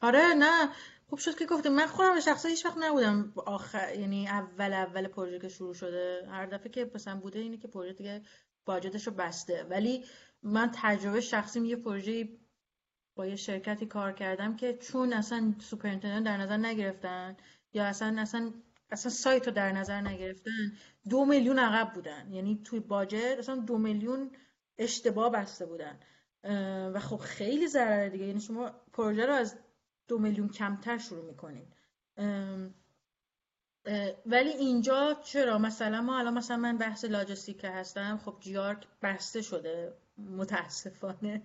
آره نه. خوب شد که گفتیم. من خودم شخصا هیچ وقت نبودم آخر یعنی اول اول پروژه که شروع شده. هر دفعه که مثلا بوده اینه که پروژه دیگه budget ش رو بسته. ولی من تجربه شخصی یه پروژه با یه شرکتی کار کردم که چون اصلا superintendent در نظر نگرفتن یا اصلا اصلا اصلا سایت رو در نظر نگرفتن دو میلیون عقب بودن. یعنی توی باجت اصلا دو میلیون اشتباه بسته بودن. و خب خیلی ضرره دیگه. یعنی شما پروژه رو از دو میلیون کمتر شروع می‌کنین. ولی اینجا چرا؟ مثلا ما الان مثلا من بحث لاجستیک هستم. خب جیارک بسته شده متاسفانه.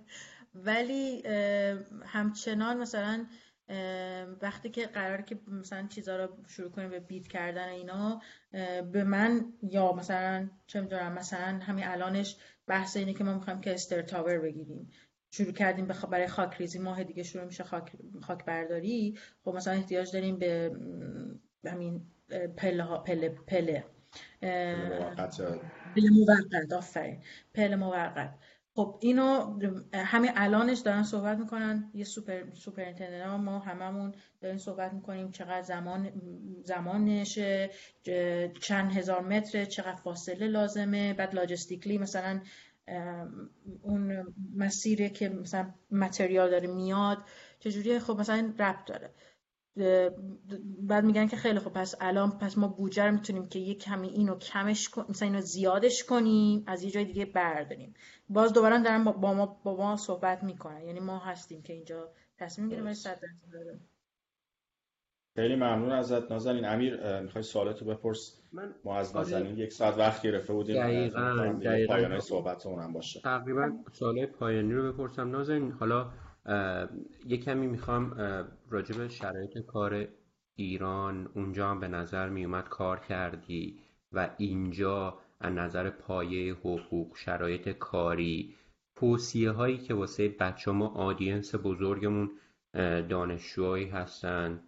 ولی همچنان مثلا وقتی که قرار که مثلا چیزا رو شروع کنیم به بیت کردن اینا به من یا مثلا چه می‌دونم مثلا همین الانش بحث اینه که ما می‌خوایم که استر تاور بگیریم. شروع کردیم برای خاک ریزی ماه دیگه شروع میشه خاک, خاک برداری خب مثلا احتیاج داریم به همین پله ها پله پله. پله موقت آفرین. پله موقت. خب اینو همین الانش دارن صحبت می‌کنن. یه super superintendent ما هممون داریم صحبت می‌کنیم چقدر زمان زمانشه چند هزار متر چقدر فاصله لازمه. بعد logistically مثلا اون مسیری که مثلا material داره میاد چجوری خب مثلا ربط داره. بعد میگن که خیلی خب پس الان پس ما بودجه رو می‌تونیم که یک کمی اینو کمش کنیم مثلا اینو زیادش کنیم از یه جای دیگه برداریم. باز دوباره دارن با ما با ما صحبت می‌کنن. یعنی ما هستیم که اینجا تصمیم می‌گیریم ولی صد خیلی ممنون ازت. نازنین امیر می‌خوای سوالتو بپرس؟ من ما از آره. نازنین یک ساعت وقت گرفته بودیم. دقیقاً دقیقاً. پایان صحبت اونم باشه. تقریبا سوال پایانی رو بپرسم. نازنین حالا یه کمی می‌خوام راجع به شرایط کار ایران اونجا هم به نظر میومد کار کردی و اینجا از نظر پایه حقوق شرایط کاری توصیه هایی که واسه بچه ما audience بزرگمون دانشجوهایی هستن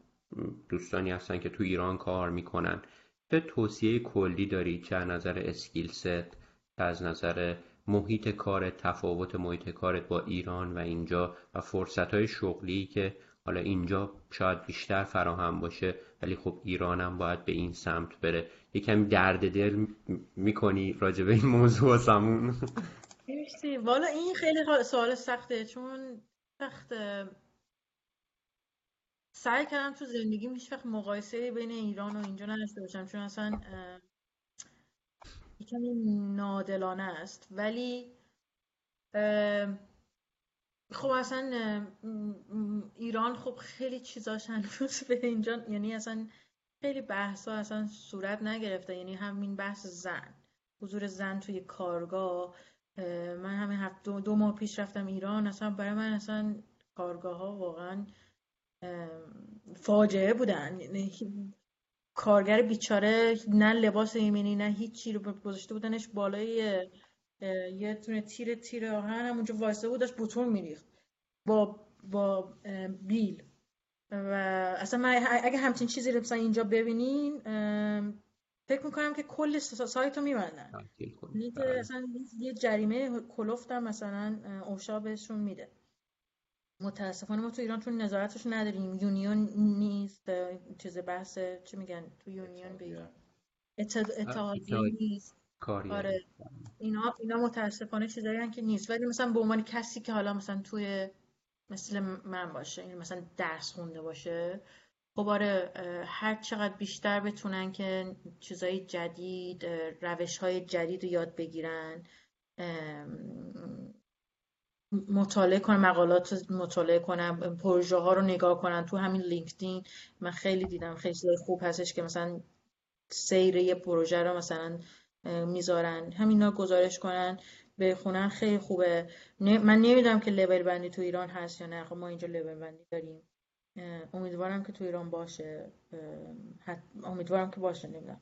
دوستانی هستن که تو ایران کار می‌کنن. چه توصیه کلی داری چه از نظر skill set از نظر محیط کار تفاوت محیط کارت با ایران و اینجا و فرصت های شغلی که حالا اینجا شاید بیشتر فراهم باشه ولی خب ایرانم باید به این سمت بره. یه کمی درد دل می‌کنی راجع به این موضوع سمون والا این خیلی سوال سخته چون سخت سعی کردم تو زندگی هیچ وقت مقایسه بین ایران و اینجا نداشته باشم چون اصلا کمی نادلانه است. ولی خب اصلا ایران خب خیلی چیزاش هنوز به اینجا یعنی اصلا خیلی بحث ها اصلا صورت نگرفته. یعنی همین بحث زن حضور زن توی کارگاه. من همین هفت دو, دو ماه پیش رفتم ایران اصلا برای من اصلا کارگاه ها واقعا فاجعه بودن. یعنی کارگر بیچاره نه لباس ایمنی نه هیچی رو گذاشته بودنش بالای یه تونه تیر تیر آهن همونجا واسه بود داشت بطور میریخت با با بیل. و اصلا من اگه همچین چیزی رو مثلا اینجا ببینین فکر می‌کنم که کل سایت رو میبندن. اصلا یه جریمه کلفتم مثلا اوشا بهشون میده. متاسفانه ما تو ایران چون نظارتش نداریم. یونیون نیست چیز بحث چی میگن؟ تو یونیون به اتحادیه نیست. آره. اینا اینا متاسفانه چیزایی که نیست. ولی مثلا به عنوان کسی که حالا مثلا توی مثل من باشه این مثلا درس خونده باشه خب آره هر چقدر بیشتر بتونن که چیزای جدید روش های جدید رو یاد بگیرن مطالعه کنم مقالات مطالعه کنم پروژه ها رو نگاه کنم. تو همین لینکدین من خیلی دیدم خیلی خوب هستش که مثلا سیر یه پروژه رو مثلا می‌ذارن. همینا گزارش کنن بخونن خیلی خوبه. من نمی‌دونم که لول بندی تو ایران هست یا نه. خب ما اینجا لول بندی داریم. امیدوارم که تو ایران باشه. امیدوارم که باشه نمی‌دونم.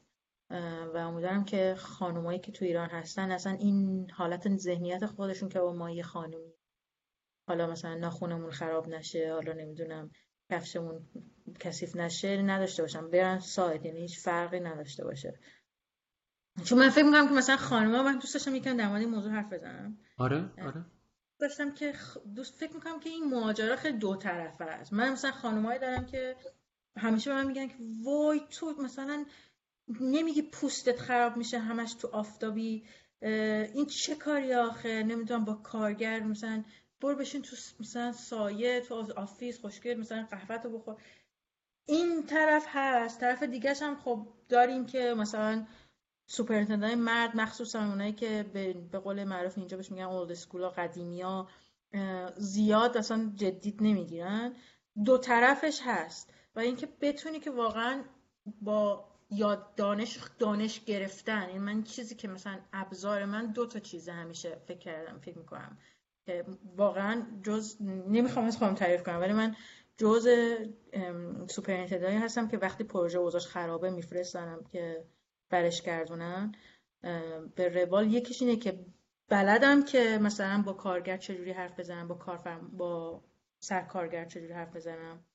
و امیدوارم که خانمایی که تو ایران هستن اصلا این حالت ذهنیت خودشون که با ما یه خانومی حالا مثلا ناخونمون خراب نشه حالا نمی‌دونم کفشمون کثیف نشه نداشته باشم. برن سایت یعنی هیچ فرقی نداشته باشه. چون من فکر می‌کنم که مثلا خانم‌ها من دوست داشتم یکم در مورد این موضوع حرف بزنم. آره آره. داشتم که دوست فکر می‌کنم که این ماجرا خیلی دو طرفه است. من مثلا خانمایی دارم که همیشه به من میگن که وای تو مثلا نمیگی پوستت خراب میشه همش تو آفتابی این چه کاری آخه؟ نمی‌دونم با کارگر مثلا برو بشین تو مثلا سایه تو office خوشگل مثلا قهوه رو بخور. این طرف هست. طرف دیگه هم خب داریم که مثلا superintendent ای مرد مخصوصا اونایی که به, به قول معروف اینجا بهش میگن old school ا قدیمی ها زیاد اصلا جدید نمی‌گیرن. دو طرفش هست و اینکه بتونی که واقعا با یاد دانش دانش گرفتن. این من چیزی که مثلا ابزار من دو تا چیزه همیشه فکر کردم فکر می‌کنم. واقعا جز نمی‌خوام از خودم تعریف کنم ولی من جز سوپرینتندایی هستم که وقتی پروژه اوضاعش خرابه میفرستنم که برش گردونن. به روال یکیش اینه که بلدم که مثلا با کارگر چجوری حرف بزنم با کارفرم با سرکارگر چجوری حرف بزنم.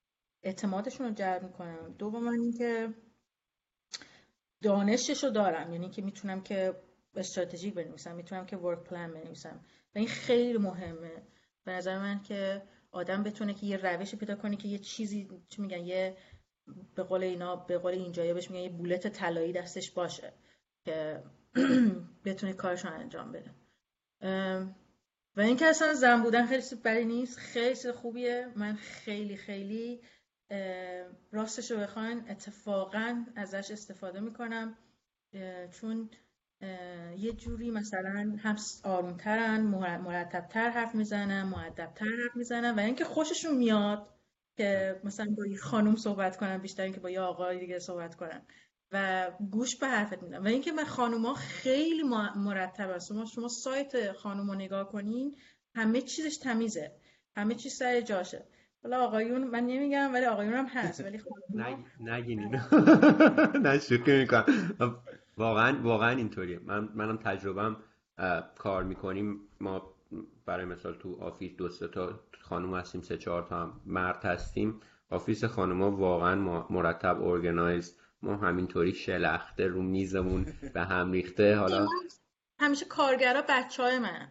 اعتمادشون رو جلب می‌کنم. دوم اینکه دانشش رو دارم یعنی که می‌تونم که استراتژی بنویسم می‌تونم که ورک پلان بنویسم. و این خیلی مهمه. به نظر من که آدم بتونه که یه روش پیدا کنه که یه چیزی چی میگن یه به قول اینا به قول اینجا بهش میگن یه بولت طلایی دستش باشه که بتونه کارش رو انجام بده. و اینکه اصلا زن بودن خیلی چیز نیست خیلی خوبیه. من خیلی خیلی راستش رو بخواین اتفاقا ازش استفاده می‌کنم چون یه جوری مثلا هم آرومترن مرتبتر حرف می‌زنن معدبتر حرف می‌زنن و اینکه خوششون میاد که مثلا با یه خانوم صحبت کنن بیشتر اینکه با یه آقای دیگه صحبت کنن و گوش به حرفت میدن. و اینکه من خانوما خیلی مرتب است شما شما سایت خانوم رو نگاه کنین همه چیزش تمیزه. همه چیز سر جاشه. حالا آقایون من نمیگم ولی آقایون هم هست. ولی نگین نه شوخی می‌کنم. واقعا واقعا اینطوریه. من منم تجربم کار می‌کنیم. ما برای مثال تو office دو سه تا خانم هستیم سه چهار تا هم مرد هستیم. office خانوما واقعا مرتب organize ما همینطوری شلخته رو میزمون به هم ریخته. حالا همیشه کارگرا بچه های من.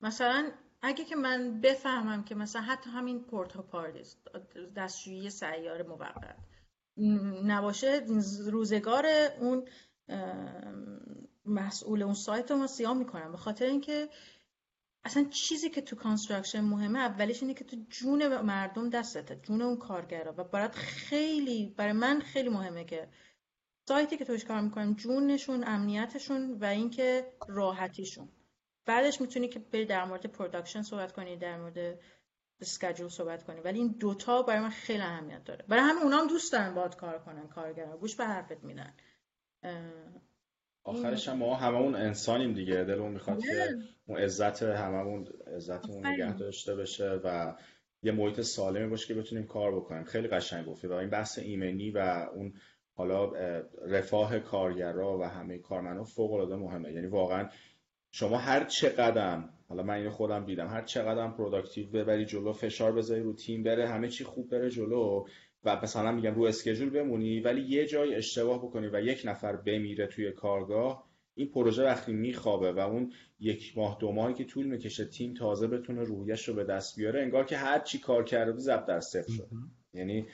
مثلا اگه که من بفهمم که مثلا حتی همین porta potties دستشویی سیار موقت نباشه روزگار اون مسئول اون سایت رو ما سیاه می‌کنم. به خاطر اینکه اصلا چیزی که تو construction مهمه اولیش اینه که تو جون مردم دستته جون اون کارگرا. و برات خیلی برای من خیلی مهمه که سایتی که توش کار می‌کنم جونشون امنیتشون و اینکه راحتیشون. بعدش می‌تونی که بری در مورد production صحبت کنی در مورد اسکجول صحبت کنی. ولی این دوتا برای من خیلی اهمیت داره. برای همین اونام دوست دارن باید کار کنن کارگرا. گوش به حرفت میدن. آخرش هم ما هممون انسانیم دیگه. دلمون می‌خواد که اون عزت هممون عزتمون نگه داشته بشه و یه محیط سالمی باشه که بتونیم کار بکنیم. خیلی قشنگ گفتی و این بحث ایمنی و اون حالا رفاه کارگرا و همه کارمندا فوق العاده مهمه. یعنی واقعا شما هر چقدرم حالا من اینو خودم دیدم هر چقدرم productive ببری جلو فشار بذاری رو تیم بره همه چی خوب بره جلو و مثلا میگم رو schedule بمونی ولی یه جای اشتباه بکنی و یک نفر بمیره توی کارگاه این پروژه وقتی میخوابه و اون یک ماه دو ماهی که طول می‌کشه تیم تازه بتونه روحیش رو به دست بیاره انگار که هر چی کار کرده بود ضربدر صفر شد. یعنی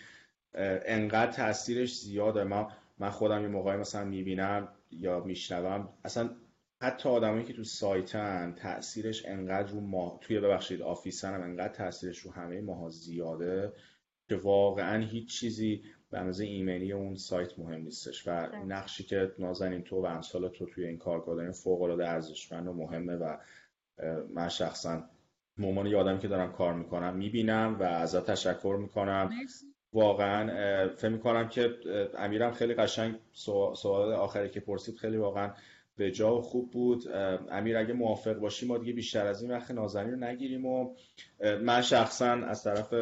انقدر تاثیرش زیاده. ما من خودم یه موقعی مثلا می‌بینم یا میشنوم اصلا حتی آدمایی که تو سایتن تاثیرش انقدر رو ما توی ببخشید آفیسن هم انقدر تاثیرش رو همه ماها زیاده که واقعا هیچ چیزی به اندازه ایمنی اون سایت مهم نیستش و نقشی که نازنین تو و امثال تو توی این کارگاه دارین فوق العاده ارزشمند و مهمه و من شخصا عنوان یه آدمی که دارم کار می‌کنم می‌بینم و ازت تشکر می‌کنم. واقعا فکر می‌کنم که امیرم خیلی قشنگ سوال آخری که پرسید خیلی واقعا به جا و خوب بود. امیر اگه موافق باشی ما دیگه بیشتر از این وقت نازنین رو نگیریم و من شخصا از طرف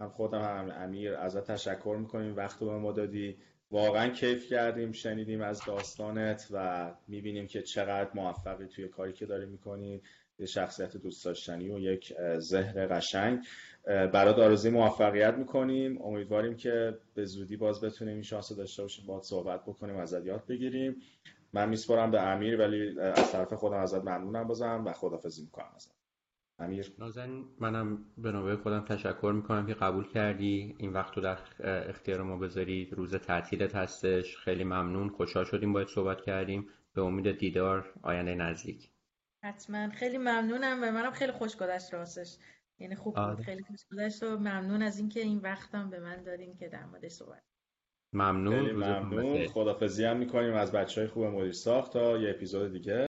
هم خودم هم امیر ازت تشکر می‌کنیم وقت به ما دادی. واقعا کیف کردیم شنیدیم از داستانت و می‌بینیم که چقدر موفقی توی کاری که داری می‌کنی. یه شخصیت دوست داشتنی و یک ذهن قشنگ. برات آرزوی موفقیت می‌کنیم. امیدواریم که به زودی باز بتونیم این شانس داشته باشیم باید صحبت بکنیم ازت یاد بگیریم. من میسپارم به امیر ولی از طرف خودم ازت ممنونم بازم و خدافزی می‌کنم ازت. امیر؟ نازن منم به نوبه خودم تشکر می‌کنم که قبول کردی. این وقت رو در اختیار ما بذاری روز تعطیلت هستش. خیلی ممنون. خوشحال شدیم باید صحبت کردیم. به امید دیدار آینده نزدیک. حتما. خیلی ممنونم و منم خیلی خوش گذشت راستش. یعنی خوب بود. آره. خیلی خوش گذشت و ممنون از اینکه این وقتم به من دادین که در موردش صحبت. ممنون. خیلی ممنون. خدافزی هم می‌کنیم از بچه های خوب مدیر ساخت تا یه اپیزود دیگه.